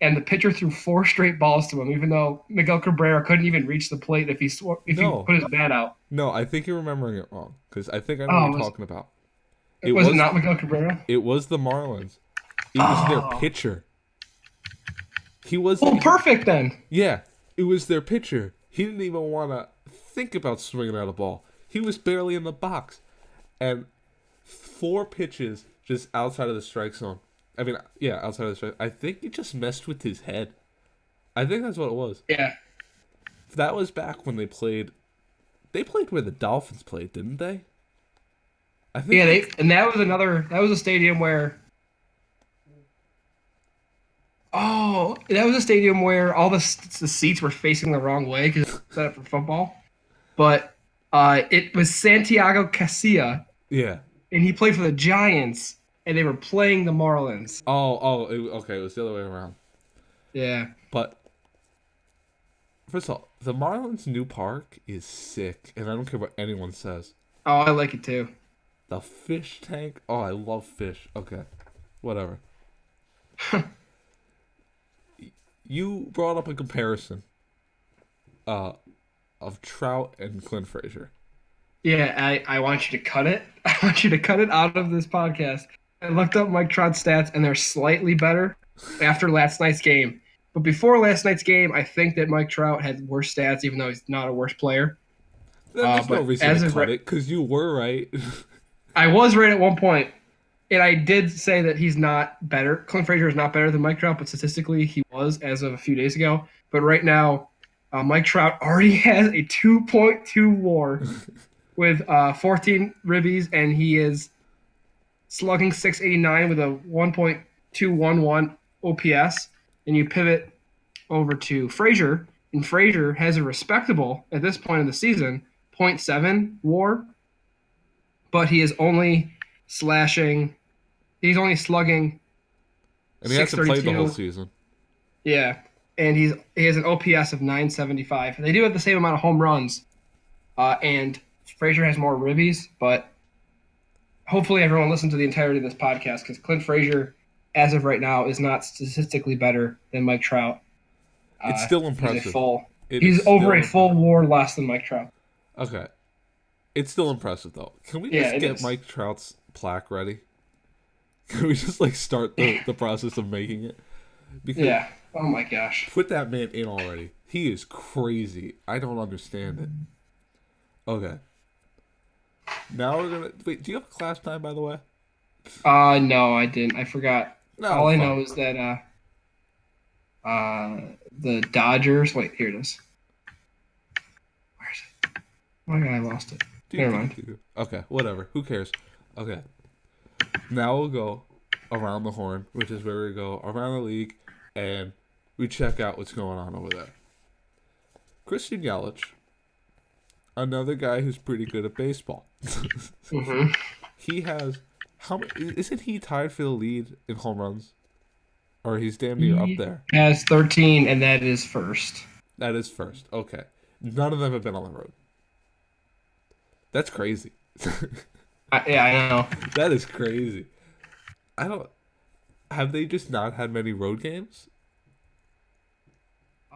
and the pitcher threw four straight balls to him, even though Miguel Cabrera couldn't even reach the plate if he sw- if No. he put his bat out. No, I think you're remembering it wrong because I think I know Oh, what you're was- talking about. It was, it not Miguel Cabrera? It was the Marlins. It was Oh. their pitcher. He was Well, perfect then. yeah. It was their pitcher. He didn't even want to think about swinging at a ball. He was barely in the box, and four pitches just outside of the strike zone. I mean, yeah, outside of the strike. I think it just messed with his head. I think that's what it was. Yeah. That was back when they played. They played where the Dolphins played, didn't they? I think. Yeah, they and that was another. That was a stadium where. Oh, that was a stadium where all the the seats were facing the wrong way because it's set up for football, but uh, it was Santiago Casilla, Yeah. and he played for the Giants, and they were playing the Marlins. Oh, oh, it, okay. It was the other way around. Yeah, But first of all, the Marlins' new park is sick, and I don't care what anyone says. oh, I like it too. The fish tank. Oh, I love fish. Okay, whatever. [laughs] you brought up a comparison. Uh, of Trout and Clint Frazier. Yeah, I, I want you to cut it. [laughs] I want you to cut it out of this podcast. I looked up Mike Trout's stats, and they're slightly better after last night's game. But before last night's game, I think that Mike Trout had worse stats, even though he's not a worse player. There's Uh, no reason as to cut right- it because you were right. [laughs] I was right at one point, and I did say that he's not better. Clint Frazier is not better than Mike Trout, but statistically he was as of a few days ago. But right now, uh, Mike Trout already [laughs] has a 2.2 WAR [laughs] with uh, 14 ribbies, and he is slugging 689 with a 1.211 OPS. And you pivot over to Frazier, and Frazier has a respectable at this point in the season 0.7 WAR but he is only slashing. He's only slugging. and he hasn't played the whole season. Yeah, and he's he has an OPS of 975. They do have the same amount of home runs, uh, and Frazier has more ribbies, but hopefully everyone listened to the entirety of this podcast because Clint Frazier, as of right now, is not statistically better than Mike Trout. It's Uh, still He's, a impressive. full, he's over a still full war less than Mike Trout. Okay. It's still impressive though. Can we Yeah, just get is. Mike Trout's plaque ready? [laughs] Can we just like start the, [laughs] the process of making it? Because Yeah. Oh my gosh. put that man in already. He is crazy. I don't understand it. Okay. Now we're gonna wait. Do you have a class time, by the way? Uh no, I didn't. I forgot. No. All I know is that uh uh the Dodgers wait, here it is. Where is it? Oh my god, I lost it. Do- Never do- mind. do- Okay, whatever. Who cares? Okay. Now we'll go around the horn, which is where we go around the league and we check out what's going on over there. Christian Yelich, another guy who's pretty good at baseball. [laughs] hmm he has how many, isn't he tied for the lead in home runs? Or he's damn near up there. Has 13 and that is first. That is first. Okay. None of them have been on the road. That's crazy. I, yeah, I know. [laughs] That is crazy. I don't. Have they just not had many road games?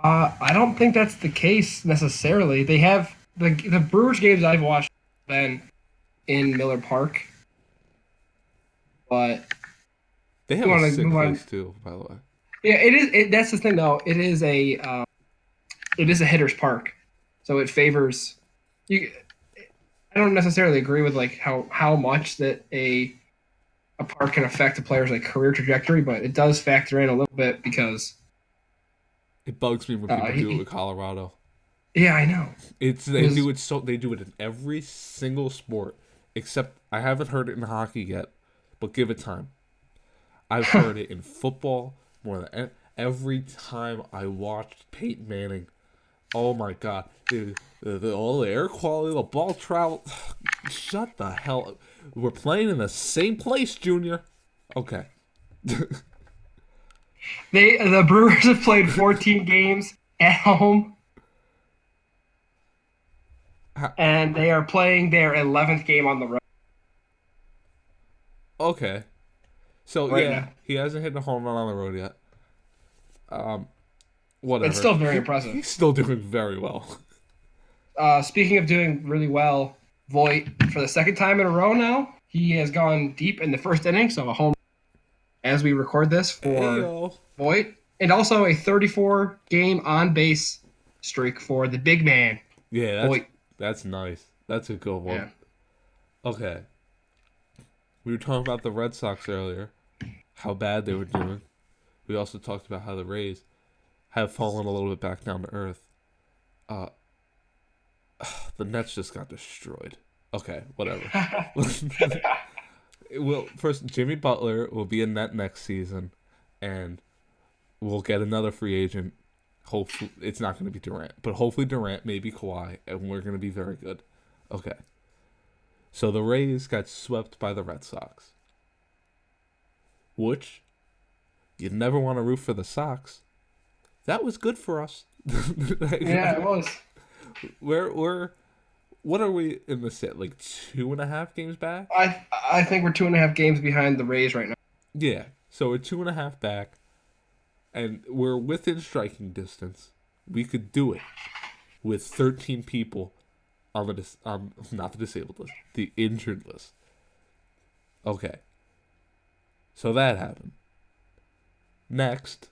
Uh, I don't think that's the case necessarily. They have the the Brewers games I've watched have been in Miller Park, but They have a sick place too, by the way. yeah, it is. It, that's the thing though. It is a um, it is a hitter's park, so it favors you. I don't necessarily agree with like how how much that a a park can affect a player's like career trajectory, but it does factor in a little bit because It bugs me when Uh, people he- do it with Colorado. Yeah, I know. It's they do it so they do it in every single sport except I haven't heard it in hockey yet, but give it time. I've [laughs] heard it in football more than every time I watched Peyton Manning. Oh my god, the, the, the all the air quality, the ball travel. [sighs] Shut the hell up. We're playing in the same place, Junior. Okay. [laughs] They the Brewers have played 14 games at home, and they are playing their 11th game on the road. Okay. So Right yeah, now. he hasn't hit a home run on the road yet. Um, whatever. It's still very He- impressive. He's still doing very well. Uh, speaking of doing really well, Voit for the second time in a row now, he has gone deep in the first inning, so a home as we record this for Heyo. Voit, and also a 34 game on base streak for the big man. Yeah, that's Voit. That's nice. That's a good one. Yeah. Okay. We were talking about the Red Sox earlier, how bad they were doing. We also talked about how the Rays have fallen a little bit back down to earth. Uh, [sighs] the Nets just got destroyed. Okay, whatever. [laughs] well, first Jimmy Butler will be in net next season, and we'll get another free agent. Hopefully, it's not going to be Durant, but hopefully Durant, maybe Kawhi, and we're going to be very good. Okay. So the Rays got swept by the Red Sox, which you never want to root for the Sox. That was good for us. [laughs] Yeah, it was. we're we're what are we in the set like two and a half games back? I I think we're two and a half games behind the Rays right now. Yeah, so we're two and a half back, and we're within striking distance. We could do it with thirteen people on the dis- um not the disabled list, the injured list. Okay, so that happened. Next,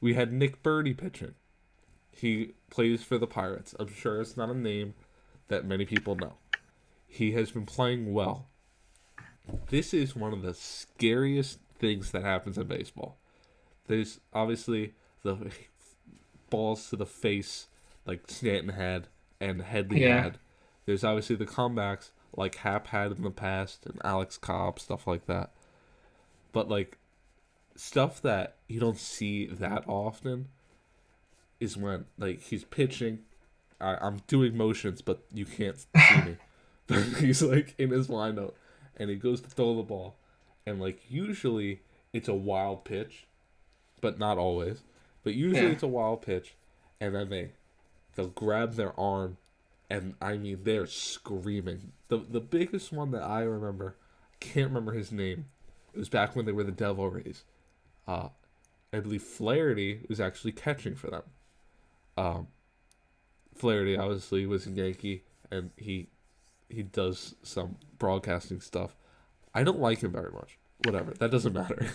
we had Nick Burdi pitching. He plays for the Pirates. I'm sure it's not a name that many people know. He has been playing well. This is one of the scariest things that happens in baseball. There's obviously the [laughs] balls to the face like Stanton had and Headley Yeah. had. There's obviously the comebacks like Happ had in the past and Alex Cobb, stuff like that. But like stuff that you don't see that often is when like he's pitching. I, I'm doing motions, but you can't see me. [laughs] [laughs] he's like in his windup, and he goes to throw the ball, and like usually it's a wild pitch, but not always. But usually Yeah. it's a wild pitch, and then they they'll grab their arm, and I mean they're screaming. The the biggest one that I remember, can't remember his name. It was back when they were the Devil Rays. Uh, I believe Flaherty was actually catching for them. Um, Flaherty obviously was a Yankee, and he he does some broadcasting stuff. I don't like him very much. Whatever, that doesn't matter.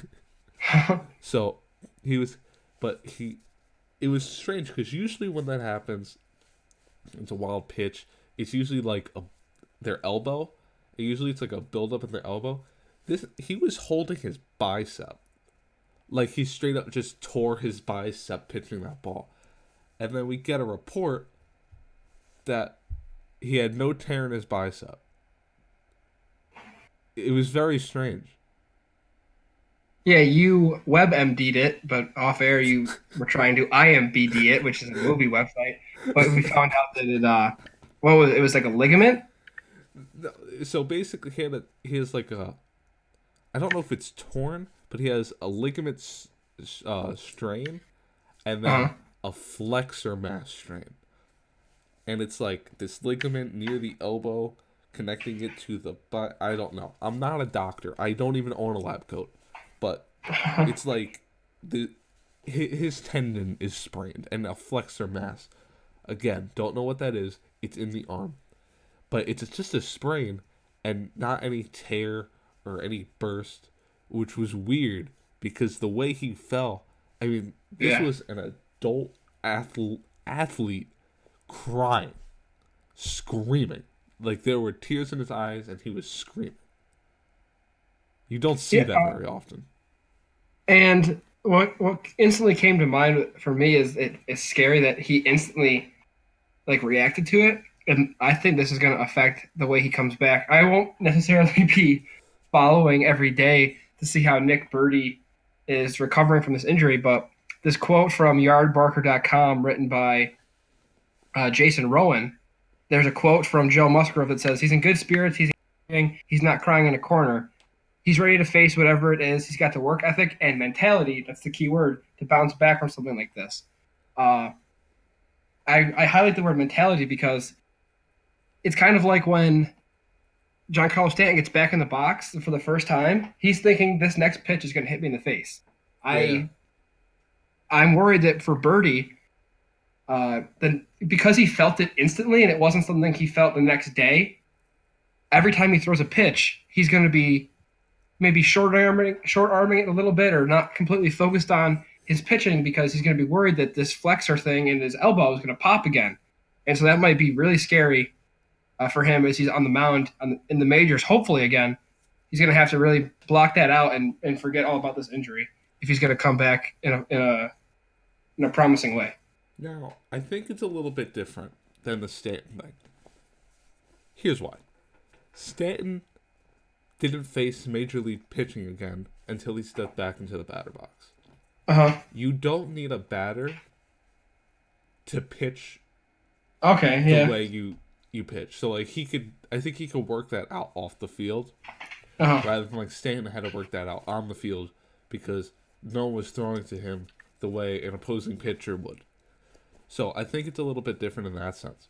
[laughs] so he was, but he, it was strange because usually when that happens, it's a wild pitch. It's usually like a their elbow. Usually it's like a build up in their elbow. This he was holding his bicep, like he straight up just tore his bicep pitching that ball, and then we get a report that he had no tear in his bicep. It was very strange. Yeah, you WebMD'd it, but off air you were trying to IMBD it, which is a movie website. But we found out that it, uh, what was it? it was like a ligament. So basically, he had a, he has like a, I don't know if it's torn, but he has a ligament uh, strain, and then Uh-huh. a flexor mass strain, and it's like this ligament near the elbow connecting it to the butt. I don't know. I'm not a doctor. I don't even own a lab coat, but it's like the his tendon is sprained and a flexor mass. Again, don't know what that is. It's in the arm but it's just a sprain and not any tear or any burst, which was weird because the way he fell. I mean, this Yeah. was an adult athlete, athlete crying, screaming. Like there were tears in his eyes and he was screaming. You don't see Yeah, that uh, very often. And what what instantly came to mind for me is it, it's scary that he instantly like reacted to it, and I think this is going to affect the way he comes back. I won't necessarily [laughs] be following every day to see how Nick Burdi is recovering from this injury, but this quote from yardbarker.com written by uh, Jason Rowan. There's a quote from Joe Musgrove that says he's in good spirits. He's he's not crying in a corner he's ready to face whatever it is. He's got the work ethic and mentality. That's the key word to bounce back from something like this. Uh, I, I highlight the word mentality because it's kind of like when Giancarlo Stanton gets back in the box for the first time. He's thinking this next pitch is going to hit me in the face. Yeah. I I'm worried that for Burdi, uh, then because he felt it instantly and it wasn't something he felt the next day. Every time he throws a pitch, he's going to be maybe short arming short arming it a little bit or not completely focused on his pitching because he's going to be worried that this flexor thing in his elbow is going to pop again, and so that might be really scary uh, for him as he's on the mound on the, in the majors. Hopefully, again, he's going to have to really block that out and, and forget all about this injury if he's going to come back in a, in a in a promising way. Now, I think it's a little bit different than the Stanton thing. Here's why. Stanton didn't face major league pitching again until he stepped back into the batter box. Uh huh. You don't need a batter to pitch Okay. the Yeah. way you you pitch. So like he could I think he could work that out off the field Uh huh. rather than like Stanton had to work that out on the field because no one was throwing to him the way an opposing pitcher would. So I think it's a little bit different in that sense.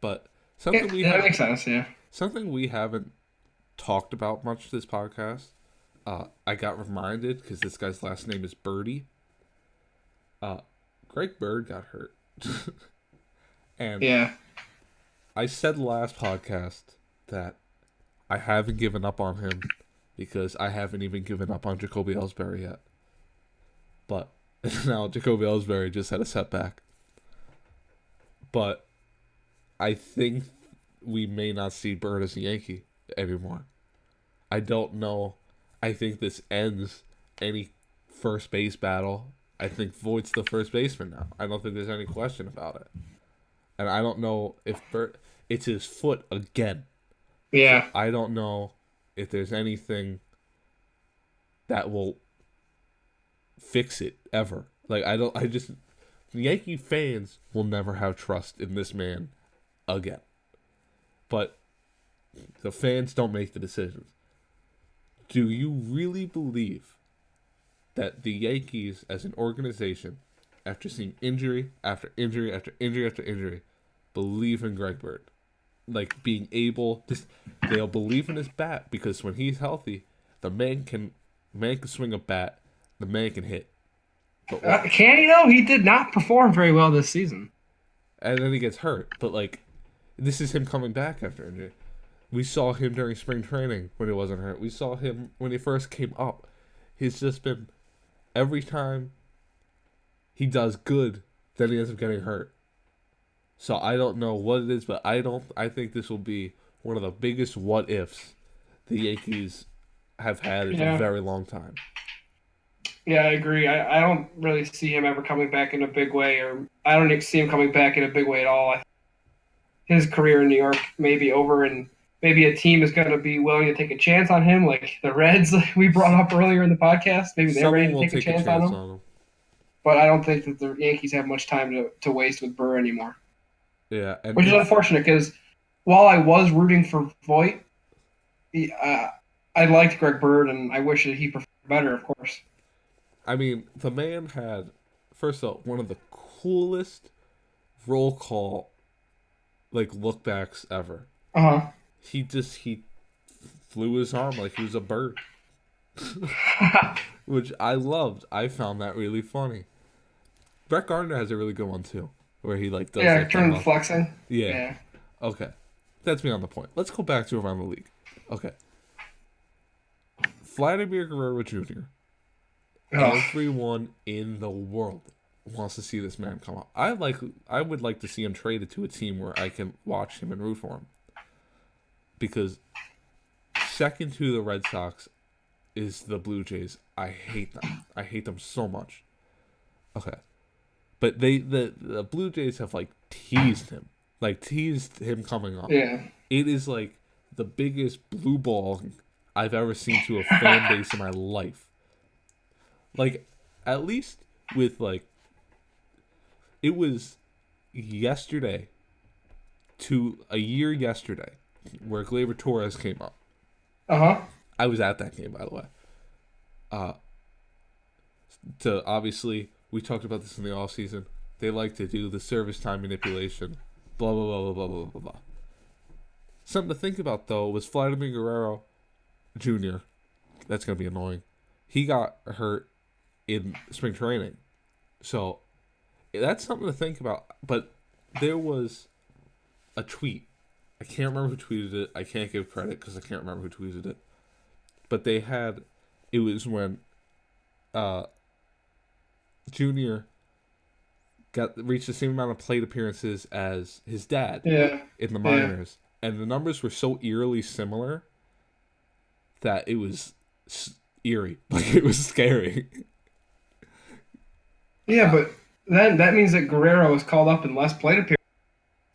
But something we that have, makes sense. Yeah. something we haven't talked about much this podcast. Uh, I got reminded because this guy's last name is Burdi. Uh, Greg Bird got hurt, [laughs] and Yeah. I said last podcast that I haven't given up on him because I haven't even given up on Jacoby Ellsbury yet. But [laughs] now Jacoby Ellsbury just had a setback. But I think we may not see Bird as a Yankee anymore. I don't know. I think this ends any first base battle. I think Voit's the first baseman now. I don't think there's any question about it. And I don't know if Bird. It's his foot again. Yeah. I don't know if there's anything that will fix it ever. Like I don't I just Yankee fans will never have trust in this man again. But the fans don't make the decisions. Do you really believe that the Yankees as an organization, after seeing injury after injury after injury after injury, believe in Greg Bird. Like being able to they'll believe in his bat because when he's healthy, the man can man can swing a bat, the man can hit. But Uh, can he though? He did not perform very well this season. and then he gets hurt. But like, this is him coming back after injury. We saw him during spring training when he wasn't hurt. We saw him when he first came up. He's just been every time he does good, then he ends up getting hurt. So I don't know what it is, but I don't. I think this will be one of the biggest what ifs the Yankees have had in Yeah. a very long time. Yeah, I agree. I, I don't really see him ever coming back in a big way, or I don't see him coming back in a big way at all. I, his career in New York may be over, and maybe a team is going to be willing to take a chance on him, like the Reds [laughs] we brought up earlier in the podcast. Maybe they're ready to will take, a chance, on him. on him. But I don't think that the Yankees have much time to, to waste with Bird anymore, Yeah, and which is unfortunate because while I was rooting for Voit, he, uh, I liked Greg Bird, and I wish that he performed better, of course. I mean, the man had, first of all, one of the coolest roll call, like, look backs ever. Uh huh. He just, he flew his arm like he was a bird. [laughs] Which I loved. I found that really funny. Brett Gardner has a really good one, too, where he, like, does yeah, like, turn the- flexing. yeah. Yeah. Okay. That's me on the point. Let's go back to around the league. Okay. Vladimir Guerrero Jr. Everyone in the world wants to see this man come up. I like. I would like to see him traded to a team where I can watch him and root for him. Because second to the Red Sox is the Blue Jays. I hate them. I hate them so much. Okay, but they the the Blue Jays have like teased him, like teased him coming up. Yeah. It is like the biggest blue ball I've ever seen to a fan [laughs] base in my life. Like, at least with like, it was yesterday to a year yesterday where Gleyber Torres came up. Uh huh. I was at that game, by the way. Uh, to obviously, we talked about this in the off season. They like to do the service time manipulation, blah blah blah blah blah blah blah. Something to think about though was Vladimir Guerrero Jr. That's gonna be annoying. He got hurt in spring training, so that's something to think about. But there was a tweet I can't remember who tweeted it. I can't give credit because I can't remember who tweeted it. But they had, it was when, uh, Junior got reached the same amount of plate appearances as his dad Yeah. in the minors, and the numbers were so eerily similar that it was s- eerie, [laughs] like it was scary. Yeah, but then that means that Guerrero was called up in less plate appearances.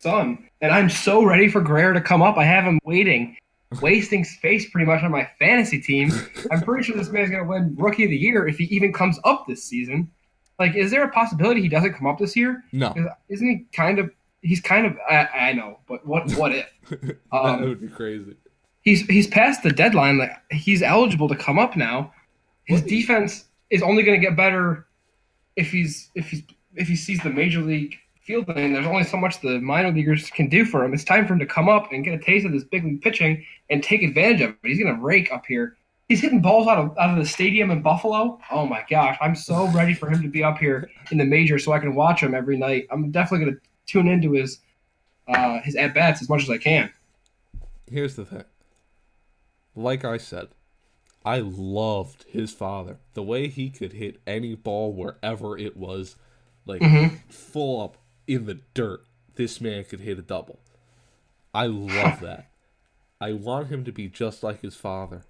Son, and I'm so ready for Guerrero to come up. I have him waiting, [laughs] wasting space pretty much on my fantasy team. I'm pretty sure this man's gonna win Rookie of the Year if he even comes up this season. Like, is there a possibility he doesn't come up this year? No, Isn't he kind of? He's kind of. I, I know, but what? What if? [laughs] that Um, would be crazy. he's he's past the deadline. Like he's eligible to come up now. His defense is only going to get better if he's if he's if he sees the major league fielding. There's only so much the minor leaguers can do for him. It's time for him to come up and get a taste of this big league pitching and take advantage of it. He's going to rake up here. He's hitting balls out of out of the stadium in Buffalo. Oh my gosh, I'm so ready for him to be up here in the major so I can watch him every night. I'm definitely going to tune into his uh, his at bats as much as I can. Here's the thing. Like I said, I loved his father. The way he could hit any ball wherever it was, like full up in the dirt. This man could hit a double. I love [laughs] that. I want him to be just like his father.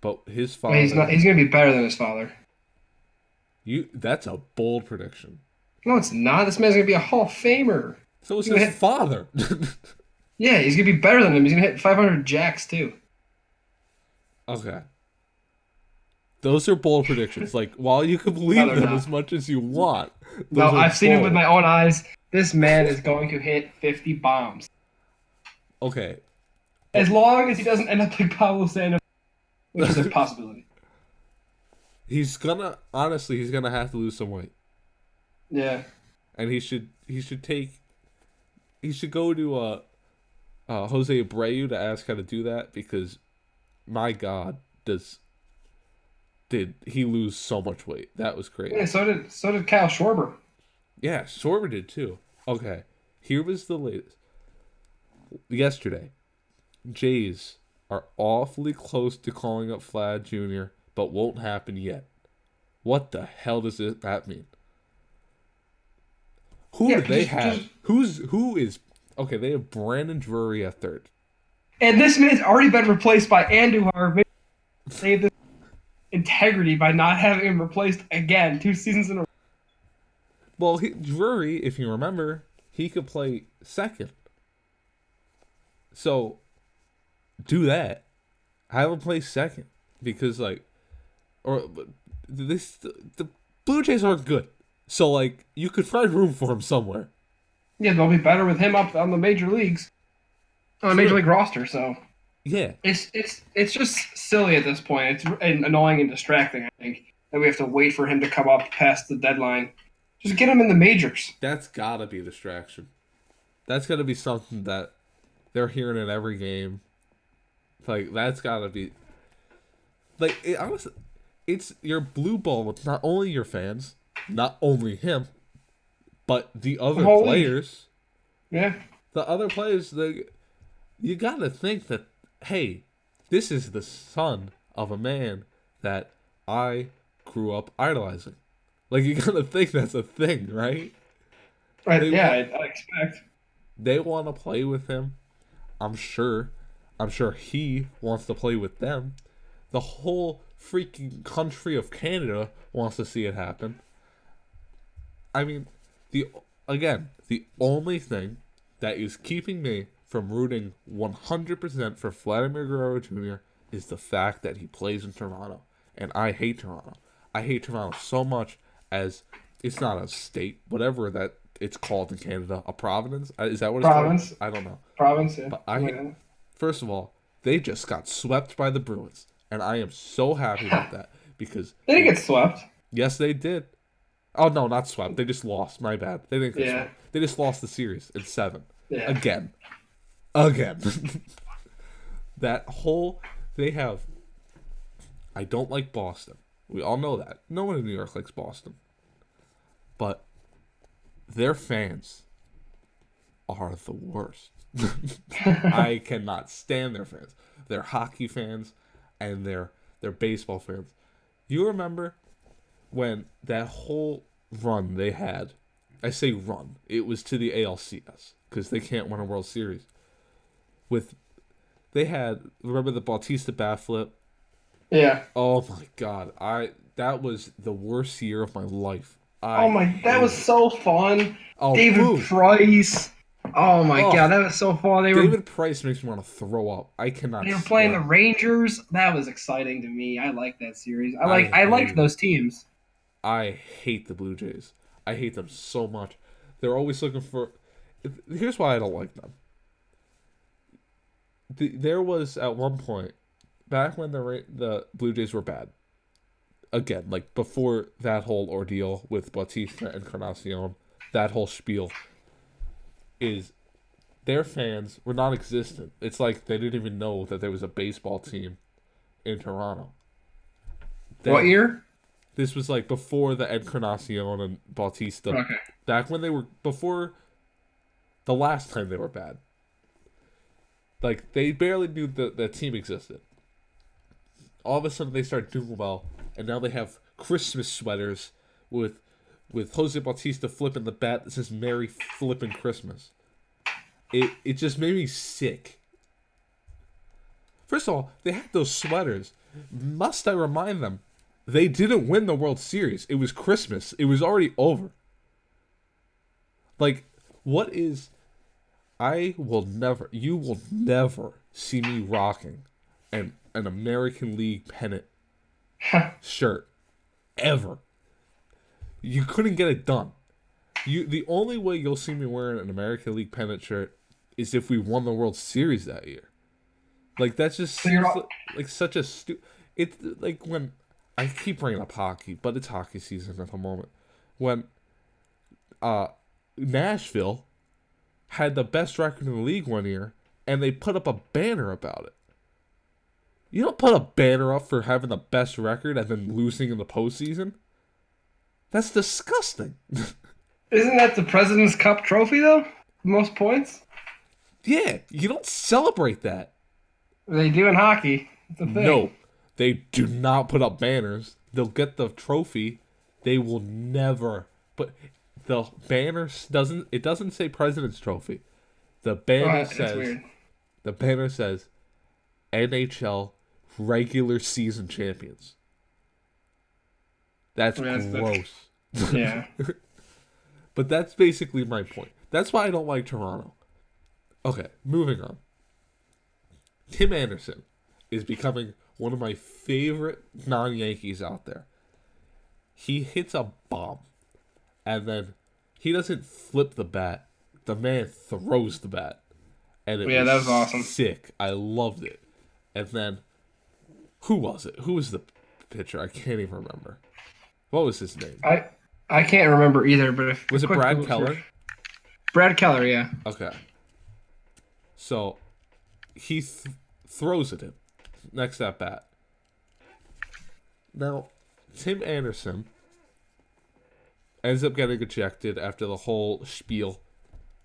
But his father, He's not. He's to be better than his father. you that's a bold prediction. No, it's not. This man's gonna be a Hall of Famer. So is his hit- father. [laughs] Yeah, he's gonna be better than him. He's gonna hit 500 jacks too. okay. Those are bold predictions. Like while you can believe them as much as you want, No, I've seen it with my own eyes. This man is going to hit 50 bombs Okay, as long as he doesn't end up like Pablo Sandoval, which is a [laughs] possibility. He's gonna honestly, he's gonna have to lose some weight, Yeah. and he should he should take he should go to uh, uh Jose Abreu to ask how to do that because my God, does did he lose so much weight? That was crazy. Yeah. So did so did Kyle Schwarber. Yeah, Schwarber did too. Okay, here was the latest. Yesterday, Jays are awfully close to calling up Vlad Jr., but won't happen yet. What the hell does it, that mean? Who Yeah, do they have? just- Who's who is okay? They have Brandon Drury at third. And this man's already been replaced by Andujar. Save this integrity by not having him replaced again two seasons in a row. Well, he, Drury, if you remember, he could play second. So, do that. Have him play second because, like, or this the, the Blue Jays aren't good. So, like, you could find room for him somewhere. Yeah, they'll be better with him up on the major leagues, on the major league roster. So Yeah, it's it's it's just silly at this point. It's and annoying and distracting. I think that we have to wait for him to come up past the deadline. Just get him in the majors. that's gotta be a distraction. That's gotta be something that they're hearing in every game. Like that's gotta be. Like it, honestly, it's your blue ball with not only your fans, not only him, but the other whole league. players. Yeah, The other players, the you gotta think that hey, this is the son of a man that I grew up idolizing. Like you gotta think that's a thing, right? right. They yeah, want- I expect. they want to play with him. I'm sure. I'm sure he wants to play with them. The whole freaking country of Canada wants to see it happen. I mean, the again, the only thing that is keeping me from rooting 100% for Vladimir Guerrero Jr. is the fact that he plays in Toronto. And I hate Toronto. I hate Toronto so much as it's not a state, whatever that it's called in Canada, a province. Uh, Is that what it's Province. called? I don't know. Province. Yeah. But I hate, first of all, they just got swept by the Bruins, and I am so happy about that because [laughs] They didn't get swept. yes, they did. Oh no, not swept. They just lost. My bad. They didn't get Yeah. swept. They just lost the series in seven Yeah. again, again. [laughs] that whole they have. I don't like Boston. We all know that. No one in New York likes Boston. But their fans are the worst. [laughs] I cannot stand their fans. They're hockey fans and they're they're baseball fans. You remember when that whole run they had? I say run. It was to the ALCS because they can't win a World Series. With they had remember the Bautista bat flip? Yeah. Oh my god. I that was the worst year of my life. I Oh my, that was it. so fun. Oh, David. Price. Oh my Oh. god, that was so fun. They were David Price makes me want to throw up. I cannot. they were playing the Rangers. That was exciting to me. I like that series. I I like I, liked it. those teams. I hate the Blue Jays. I hate them so much. They're always looking for. Here's why I don't like them. The, there was at one point, back when the the Blue Jays were bad. Again, like before that whole ordeal with Bautista and Encarnacion, that whole spiel. Is their fans were non-existent. It's like they didn't even know that there was a baseball team in Toronto. They- what year? this was like before the Encarnacion and Bautista. Okay. Back when they were before the last time they were bad. Like they barely knew that the team existed. All of a sudden they start doing well, and now they have Christmas sweaters with with Jose Bautista flipping the bat that says "Merry Flipping Christmas." It it just made me sick. First of all, they had those sweaters. Must I remind them? They didn't win the World Series. It was Christmas. It was already over. Like, what is. I will never. You will never see me rocking an, an American League pennant [laughs] shirt. Ever. You couldn't get it done. You the only way you'll see me wearing an American League pennant shirt is if we won the World Series that year. Like that's just So you're seems not- like, like such a stu- It's like when I keep bringing up hockey, but it's hockey season at the moment. When uh, Nashville had the best record in the league one year, and they put up a banner about it. You don't put a banner up for having the best record and then losing in the postseason. That's disgusting. [laughs] Isn't that the President's Cup trophy though? Most points? yeah, you don't celebrate that. They do in hockey. No, they do not put up banners. They'll get the trophy. They will never. But the banner doesn't. It doesn't say President's Trophy. The Oh, banner it's says. The banner says, NHL regular season champions. That's Yeah, that's- that's- gross. Yeah. [laughs] But that's basically my point. That's why I don't like Toronto. Okay, moving on. Tim Anderson is becoming one of my favorite non Yankees out there. He hits a bomb, and then he doesn't flip the bat. The man throws the bat. And it Yeah, that was awesome. Sick. I loved it. And then, who was it? Who was the pitcher? I can't even remember. What was his name? I I can't remember either, but if Was it Brad Google Keller? search- Brad Keller, yeah. Okay. So he th- throws at him next at bat. Now, Tim Anderson ends up getting ejected after the whole spiel.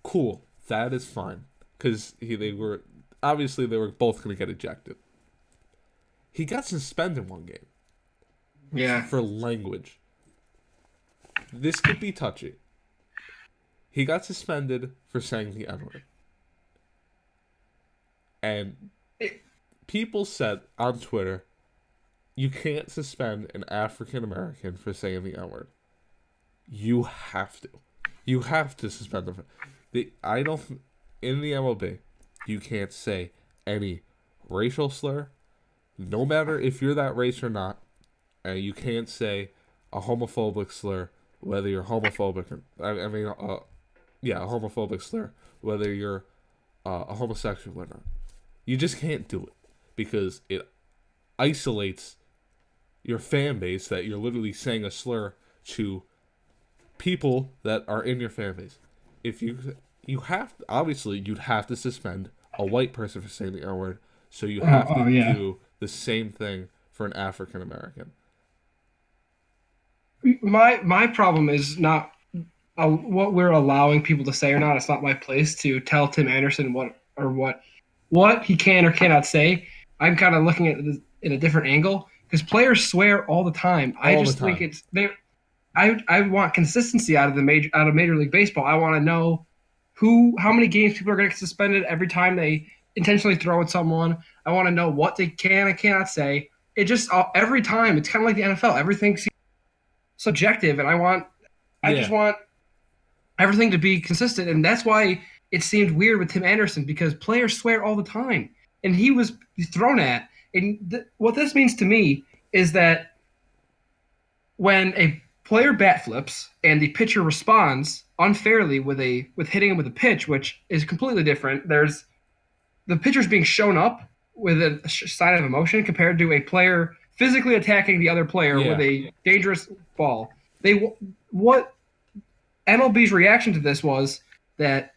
Cool, that is fine because he they were obviously they were both going to get ejected. He got suspended one game Yeah. for language. This could be touchy. He got suspended for saying the N word. And people said on Twitter, you can't suspend an African American for saying the N word. You have to. You have to suspend them. The I don't in the MLB, you can't say any racial slur, no matter if you're that race or not, and you can't say a homophobic slur whether you're homophobic or I, I mean uh, yeah a homophobic slur whether you're uh, a homosexual or not you just can't do it because it isolates your fan base that you're literally saying a slur to people that are in your base if you you have obviously you'd have to suspend a white person for saying the N word so you have oh, to yeah. do the same thing for an African American My my problem is not uh, what we're allowing people to say or not. It's not my place to tell Tim Anderson what or what what he can or cannot say. I'm kind of looking at it in a different angle because players swear all the time. I All the just think it's they. I I want consistency out of the major out of Major League Baseball. I want to know who how many games people are going to get suspended every time they intentionally throw at someone. I want to know what they can and cannot say. It just uh, every time it's kind of like the NFL. Everything seems subjective, and I want I just want everything to be consistent, and that's why it seemed weird with Tim Anderson because players swear all the time, and he was thrown at. And th- what this means to me is that when a player bat flips and the pitcher responds unfairly with a with hitting him with a pitch, which is completely different. There's the pitcher's being shown up with a sign of emotion compared to a player physically attacking the other player Yeah. with a dangerous ball. They what MLB's reaction to this was that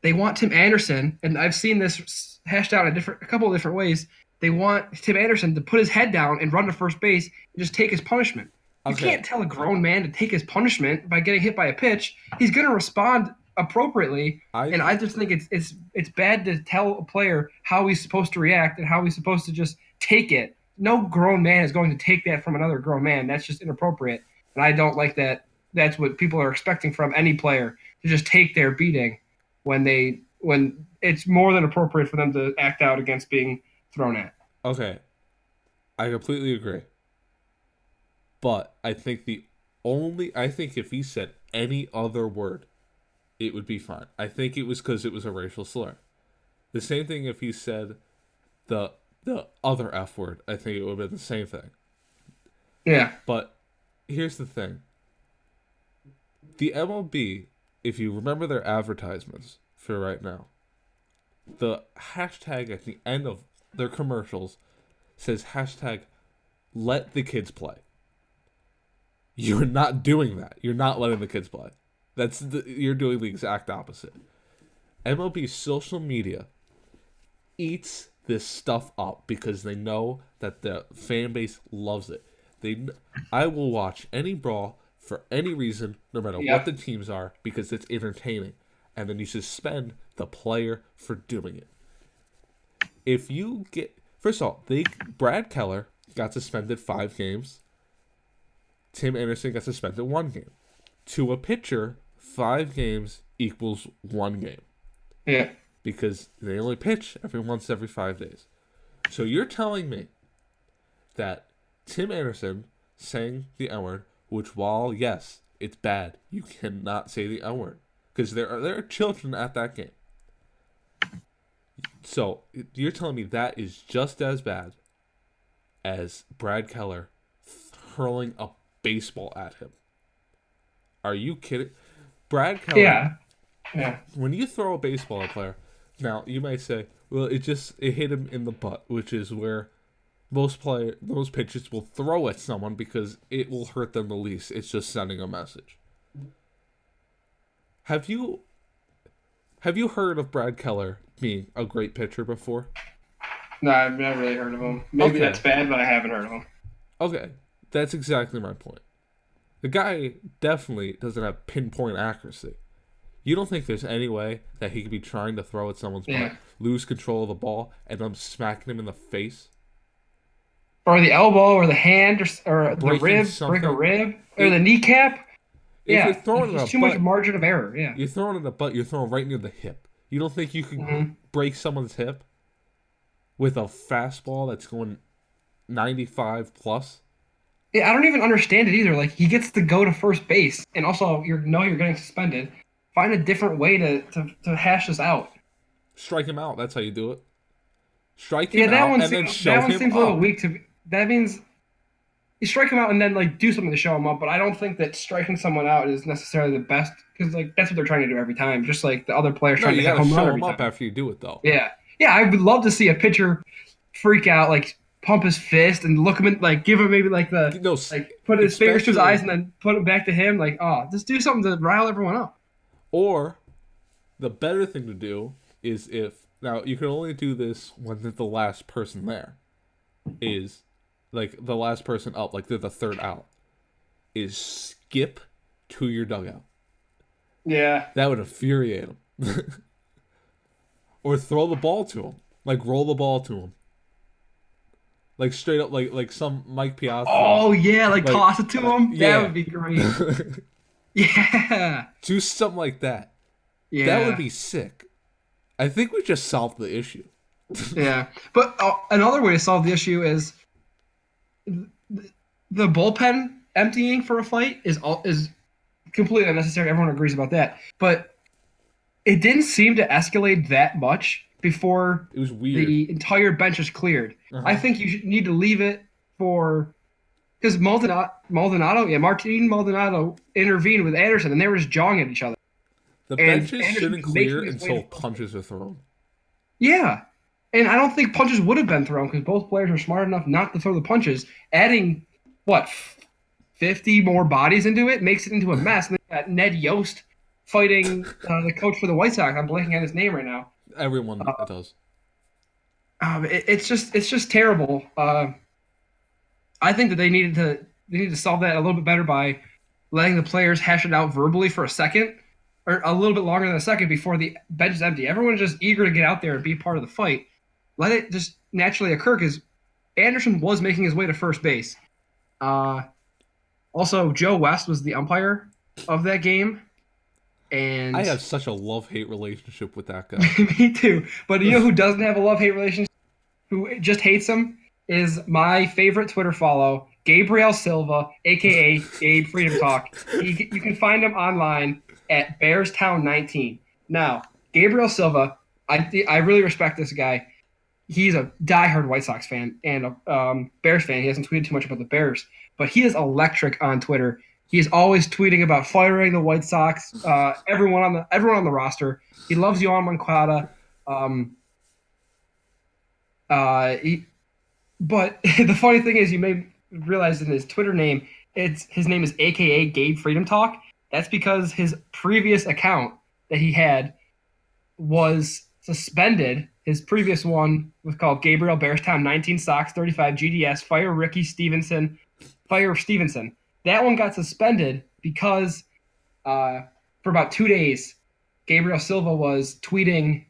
they want Tim Anderson, and I've seen this hashed out a different a couple of different ways. They want Tim Anderson to put his head down and run to first base and just take his punishment. You Okay. can't tell a grown man to take his punishment by getting hit by a pitch. He's going to respond appropriately, I, and I just think it's it's it's bad to tell a player how he's supposed to react and how he's supposed to just take it. No grown man is going to take that from another grown man. That's just inappropriate, and I don't like that. That's what people are expecting from any player to just take their beating when they when it's more than appropriate for them to act out against being thrown at. Okay. I completely agree. But I think the only I think if he said any other word, it would be fine. I think it was because it was a racial slur. The same thing if he said the the other F word, I think it would have been the same thing. Yeah, But here's the thing. The MLB, if you remember their advertisements for right now, the hashtag at the end of their commercials says hashtag let the kids play. You're not doing that. You're not letting the kids play. That's the, you're doing the exact opposite. MLB social media eats this stuff up because they know that the fan base loves it. They, I will watch any brawl for any reason, no matter Yeah. what the teams are, because it's entertaining, and then you suspend the player for doing it. If you get first of all, they Brad Keller got suspended five games. Tim Anderson got suspended one game. To a pitcher, five games equals one game Yeah. because they only pitch every once every five days. So you're telling me that Tim Anderson saying the N word, which while yes, it's bad, you cannot say the N word because there are there are children at that game. So you're telling me that is just as bad as Brad Keller hurling a baseball at him. Are you kidding? Brad Keller Yeah. Yeah. when you throw a baseball at a player, now you might say, well, it just it hit him in the butt, which is where most player most pitchers will throw at someone because it will hurt them the least. It's just sending a message. Have you have you heard of Brad Keller being a great pitcher before? No, I've never really heard of him. Maybe Okay. that's bad, but I haven't heard of him. Okay, that's exactly my point. The guy definitely doesn't have pinpoint accuracy. You don't think there's any way that he could be trying to throw at someone's Yeah. butt, lose control of the ball, and them smacking him in the face? Or the elbow, or the hand, or, or the rib, break a rib, or the kneecap. If yeah, you're throwing it there's a too much margin of error. Yeah. you're throwing it at a butt, you're throwing right near the hip. You don't think you can Mhm. break someone's hip with a fastball that's going 95 plus? Yeah, I don't even understand it either. Like he gets to go to first base, and also you know you're getting suspended. Find a different way to, to, to hash this out. Strike him out. That's how you do it. Strike him Yeah, that out one and then seems that one him seems a little weak to me. That means you strike him out and then like do something to show him up. But I don't think that striking someone out is necessarily the best because like that's what they're trying to do every time. Just like the other players No, trying to hit home run show every him up time. after you do it, though. Yeah, yeah. I would love to see a pitcher freak out, like pump his fist and look him in, like give him maybe like the No, like put his fingers to his eyes and then put it back to him. Like, oh, just do something to rile everyone up. Or the better thing to do is if now you can only do this when the last person there. Is like the last person up, like they're the third out. Is skip to your dugout. Yeah, That would infuriate him. [laughs] or throw the ball to him, like roll the ball to him. Like straight up, like like some Mike Piazza. Oh yeah, like, Like, toss it to him. yeah. That would be great. [laughs] yeah, do something like that. yeah. That would be sick. I think we just solved the issue. [laughs] Yeah, but uh, another way to solve the issue is th- the bullpen emptying for a fight is all is completely unnecessary. Everyone agrees about that, but it didn't seem to escalate that much before It was weird. the entire bench is cleared. Uh-huh. I think you need to leave it for because Maldonado, Maldonado, yeah, Martin Maldonado intervened with Anderson, and they were just jawing at each other. The and benches Anderson's shouldn't clear making his way until punches are thrown. Yeah. And I don't think punches would have been thrown because both players are smart enough not to throw the punches. Adding, what, 50 more bodies into it makes it into a mess. And then Ned Yost fighting uh, the coach for the White Sox. I'm blanking on his name right now. Everyone Uh, does. Um, it, it's just it's just terrible. Uh, I think that they needed to they need to solve that a little bit better by letting the players hash it out verbally for a second or a little bit longer than a second before the bench is empty. Everyone's just eager to get out there and be part of the fight. Let it just naturally occur because Anderson was making his way to first base. Uh, also, Joe West was the umpire of that game, and I have such a love hate relationship with that guy. [laughs] Me too. But you know who doesn't have a love hate relationship? Who just hates him? Is my favorite Twitter follow, Gabriel Silva, aka Gabe Freedom Talk. He, you can find him online at Bearstown19. Now, Gabriel Silva, I I really respect this guy. He's a diehard White Sox fan and a um, Bears fan. He hasn't tweeted too much about the Bears, but he is electric on Twitter. He is always tweeting about firing the White Sox, uh, everyone on the everyone on the roster. He loves Yoan Moncada. Um, uh, he, but [laughs] the funny thing is, you may realize in his Twitter name, it's his name is AKA Gabe Freedom Talk. That's because his previous account that he had was suspended. His previous one was called Gabriel Bearstown 19 Sox 35 GDS Fire Ricky Stevenson Fire Stevenson. That one got suspended because uh, for about two days, Gabriel Silva was tweeting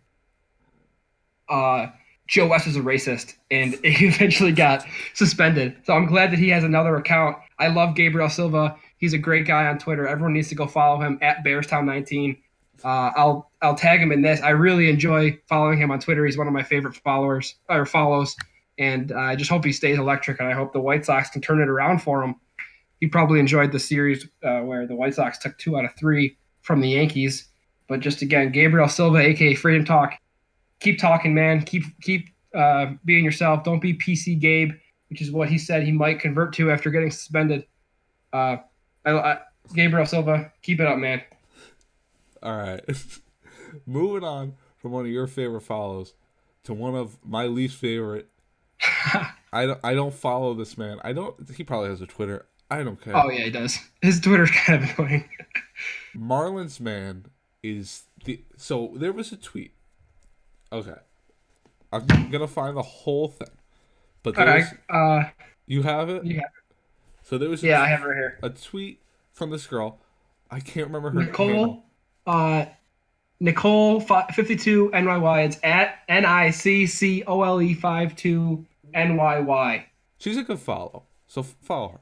uh, Joe West is a racist, and [laughs] he eventually got suspended. So I'm glad that he has another account. I love Gabriel Silva. He's a great guy on Twitter. Everyone needs to go follow him at Bearstown19. Uh, I'll I'll tag him in this. I really enjoy following him on Twitter. He's one of my favorite followers or follows, and uh, I just hope he stays electric. And I hope the White Sox can turn it around for him. He probably enjoyed the series uh, where the White Sox took two out of three from the Yankees. But just again, Gabriel Silva, aka Freedom Talk, keep talking, man. Keep keep uh, being yourself. Don't be PC Gabe, which is what he said he might convert to after getting suspended. Uh, I, I, Gabriel Silva, keep it up, man. All right. [laughs] Moving on from one of your favorite follows to one of my least favorite. [laughs] I don't. I don't follow this man. I don't. He probably has a Twitter. I don't care. Oh yeah, he does. [laughs] His Twitter's kind of annoying. Marlins man is the. So there was a tweet. Okay. I'm gonna find the whole thing, but there's right. Uh, you have it. yeah, So there was a, yeah, I have it right here. a tweet from this girl. I can't remember her Nicole, handle. uh, Nicole fifty two NYY. It's at N I C C O L E five two N Y Y. She's a good follow, so f- follow her.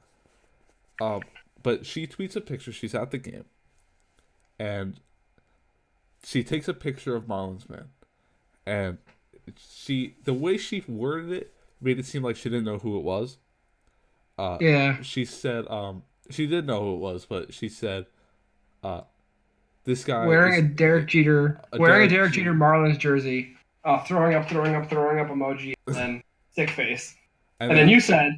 Um, but she tweets a picture. She's at the game, and she takes a picture of Marlins man, and she the way she worded it made it seem like she didn't know who it was. Uh, Yeah. she said um she did know who it was, but she said, uh, this guy wearing is- a Derek Jeter, a wearing Derek a Derek Jeter. Jeter Marlins jersey, uh, throwing up, throwing up, throwing up emoji, and then [laughs] sick face. and, And then you said,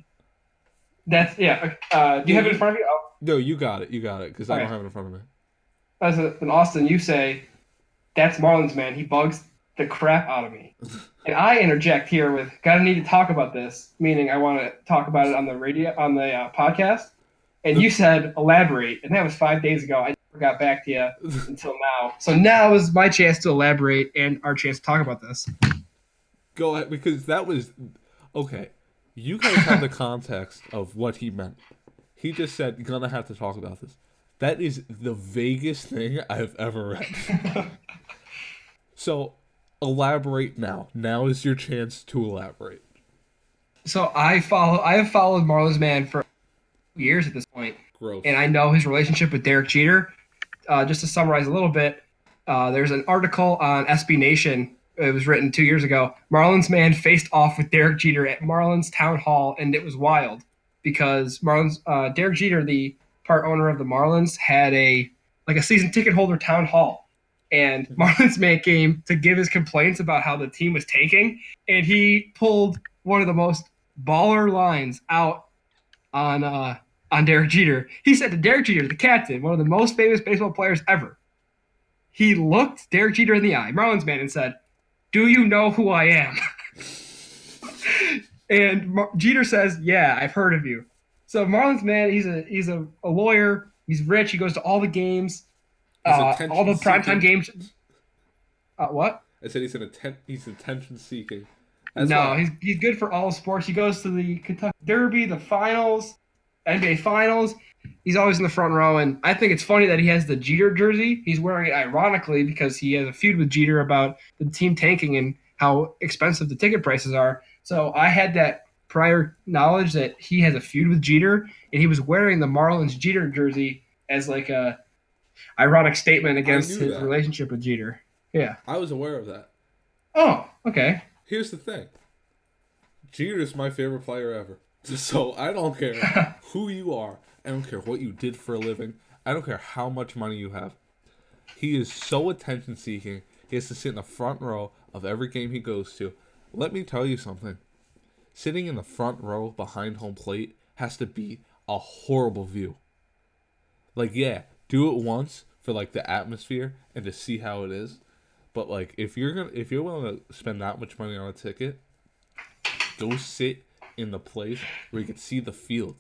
"That's yeah." Uh, do you have it in front of you? Oh, no, you got it, you got it, because I don't have it in front of me. as a, in Austin, you say, "That's Marlins man. He bugs the crap out of me." [laughs] and I interject here with, "Gotta need to talk about this," meaning I want to talk about it on the radio on the uh, podcast. And you said, "Elaborate," and that was five days ago. I never got back to you [laughs] until now. So now is my chance to elaborate and our chance to talk about this. Go ahead, because that was okay. You guys have the context of what he meant. He just said, "You're gonna have to talk about this." That is the vaguest thing I've ever read. [laughs] so, elaborate now. Now is your chance to elaborate. So I follow. I have followed Marlins man for years at this point, Gross. and I know his relationship with Derek Jeter. Uh, just to summarize a little bit, uh, there's an article on SB Nation. It was written two years ago. Marlins man faced off with Derek Jeter at Marlins town hall, and it was wild because Marlins uh, Derek Jeter, the part owner of the Marlins, had a like a season ticket holder town hall, and [laughs] Marlins man came to give his complaints about how the team was tanking, and he pulled one of the most baller lines out on uh, on Derek Jeter. He said to Derek Jeter, the captain, one of the most famous baseball players ever. He looked Derek Jeter in the eye, Marlins man, and said, "Do you know who I am?" [laughs] and Mar- Jeter says, "Yeah, I've heard of you." So Marlins man, he's a he's a, a lawyer. He's rich. He goes to all the games, uh, all the primetime games. Uh, what? I said he's an atten- he's attention seeking. no, he's he's good for all sports. He goes to the Kentucky Derby, the finals, NBA finals. He's always in the front row, and I think it's funny that he has the Jeter jersey. He's wearing it ironically because he has a feud with Jeter about the team tanking and how expensive the ticket prices are. So I had that prior knowledge that he has a feud with Jeter, and he was wearing the Marlins Jeter jersey as like a ironic statement against his that. relationship with Jeter. Yeah. I was aware of that. Oh, okay. Here's the thing. Jeter's my favorite player ever. [laughs] So I don't care [laughs] who you are. I don't care what you did for a living. I don't care how much money you have. He is so attention seeking. He has to sit in the front row of every game he goes to. Let me tell you something. Sitting in the front row behind home plate has to be a horrible view. Like, yeah, do it once for like the atmosphere and to see how it is. But like, if you're gonna, if you're willing to spend that much money on a ticket, go sit in the place where you can see the field.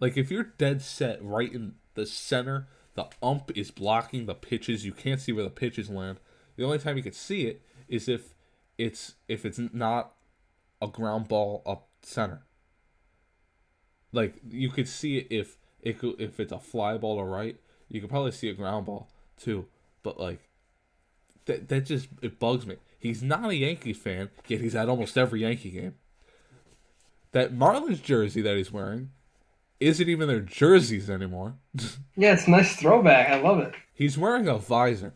Like if you're dead set right in the center, the ump is blocking the pitches. You can't see where the pitches land. The only time you can see it is if it's if it's not a ground ball up center. Like you could see it if it could, if it's a fly ball to right, you could probably see a ground ball too. But like that that just it bugs me. He's not a Yankees fan, yet he's at almost every Yankee game. That Marlins jersey that he's wearing isn't even their jerseys anymore. [laughs] Yeah, it's a nice throwback. I love it. he's wearing a visor.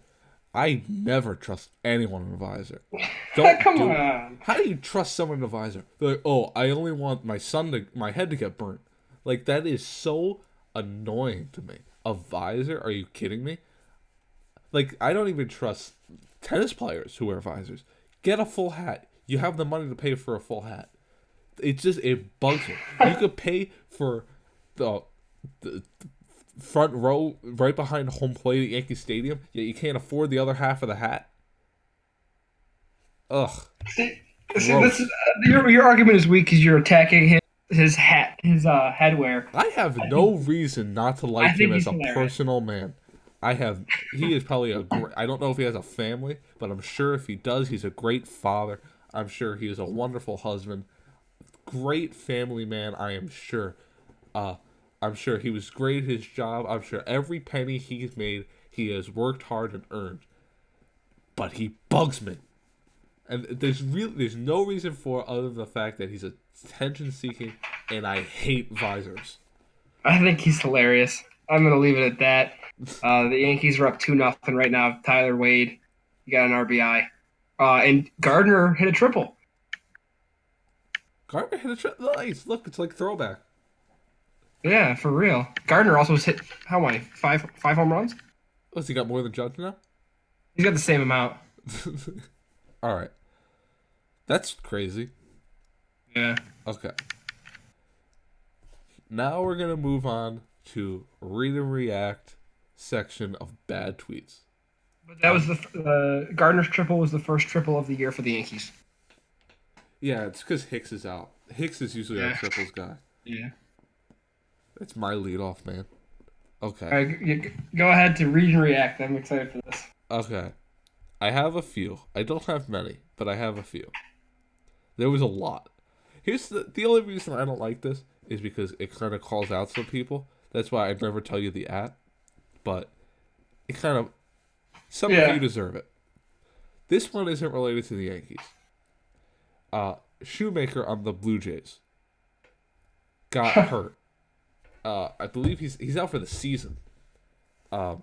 I never trust anyone in a visor. [laughs] Don't Come do on. How do you trust someone in a visor? They're like, oh, I only want my son to my head to get burnt. Like that is so annoying to me. A visor? Are you kidding me? Like I don't even trust tennis players who wear visors. Get a full hat. You have the money to pay for a full hat. It just it bugs me. You could pay for the, the front row right behind home plate at Yankee Stadium, yet you can't afford the other half of the hat. Ugh. See, see this is, uh, your, your argument is weak because you're attacking his, his hat, his uh, headwear. I have no reason not to like him as a hilarious. personal man. I have. He is probably a. Great, I don't know if he has a family, but I'm sure if he does, he's a great father. I'm sure he is a wonderful husband. Great family man. I am sure. Uh, I'm sure he was great at his job. I'm sure every penny he's made, he has worked hard and earned. But he bugs me, and there's really there's no reason for it other than the fact that he's attention seeking, and I hate visors. I think he's hilarious. I'm gonna leave it at that. Uh, the Yankees are up two nothing right now. Tyler Wade, he got an RBI, uh, and Gardner hit a triple. Gardner hit a tri- nice. Look, it's like throwback. Yeah, for real. Gardner also has hit how many? Five five home runs. What's he got more than Judge now? He's got the same amount. [laughs] All right, that's crazy. Yeah. Okay. Now we're gonna move on to read and react section of bad tweets. But that was the uh, Gardner's triple was the first triple of the year for the Yankees. Yeah, it's because Hicks is out. Hicks is usually our triples guy. Yeah. It's my leadoff man. Okay. All right, g- g- go ahead to read and react. I'm excited for this. Okay. I have a few. I don't have many, but I have a few. There was a lot. Here's the the only reason I don't like this is because it kind of calls out some people. That's why I'd never tell you the at. But it kind of some Yeah. of you deserve it. This one isn't related to the Yankees. Uh Shoemaker on the Blue Jays got [laughs] hurt. Uh I believe he's he's out for the season. Um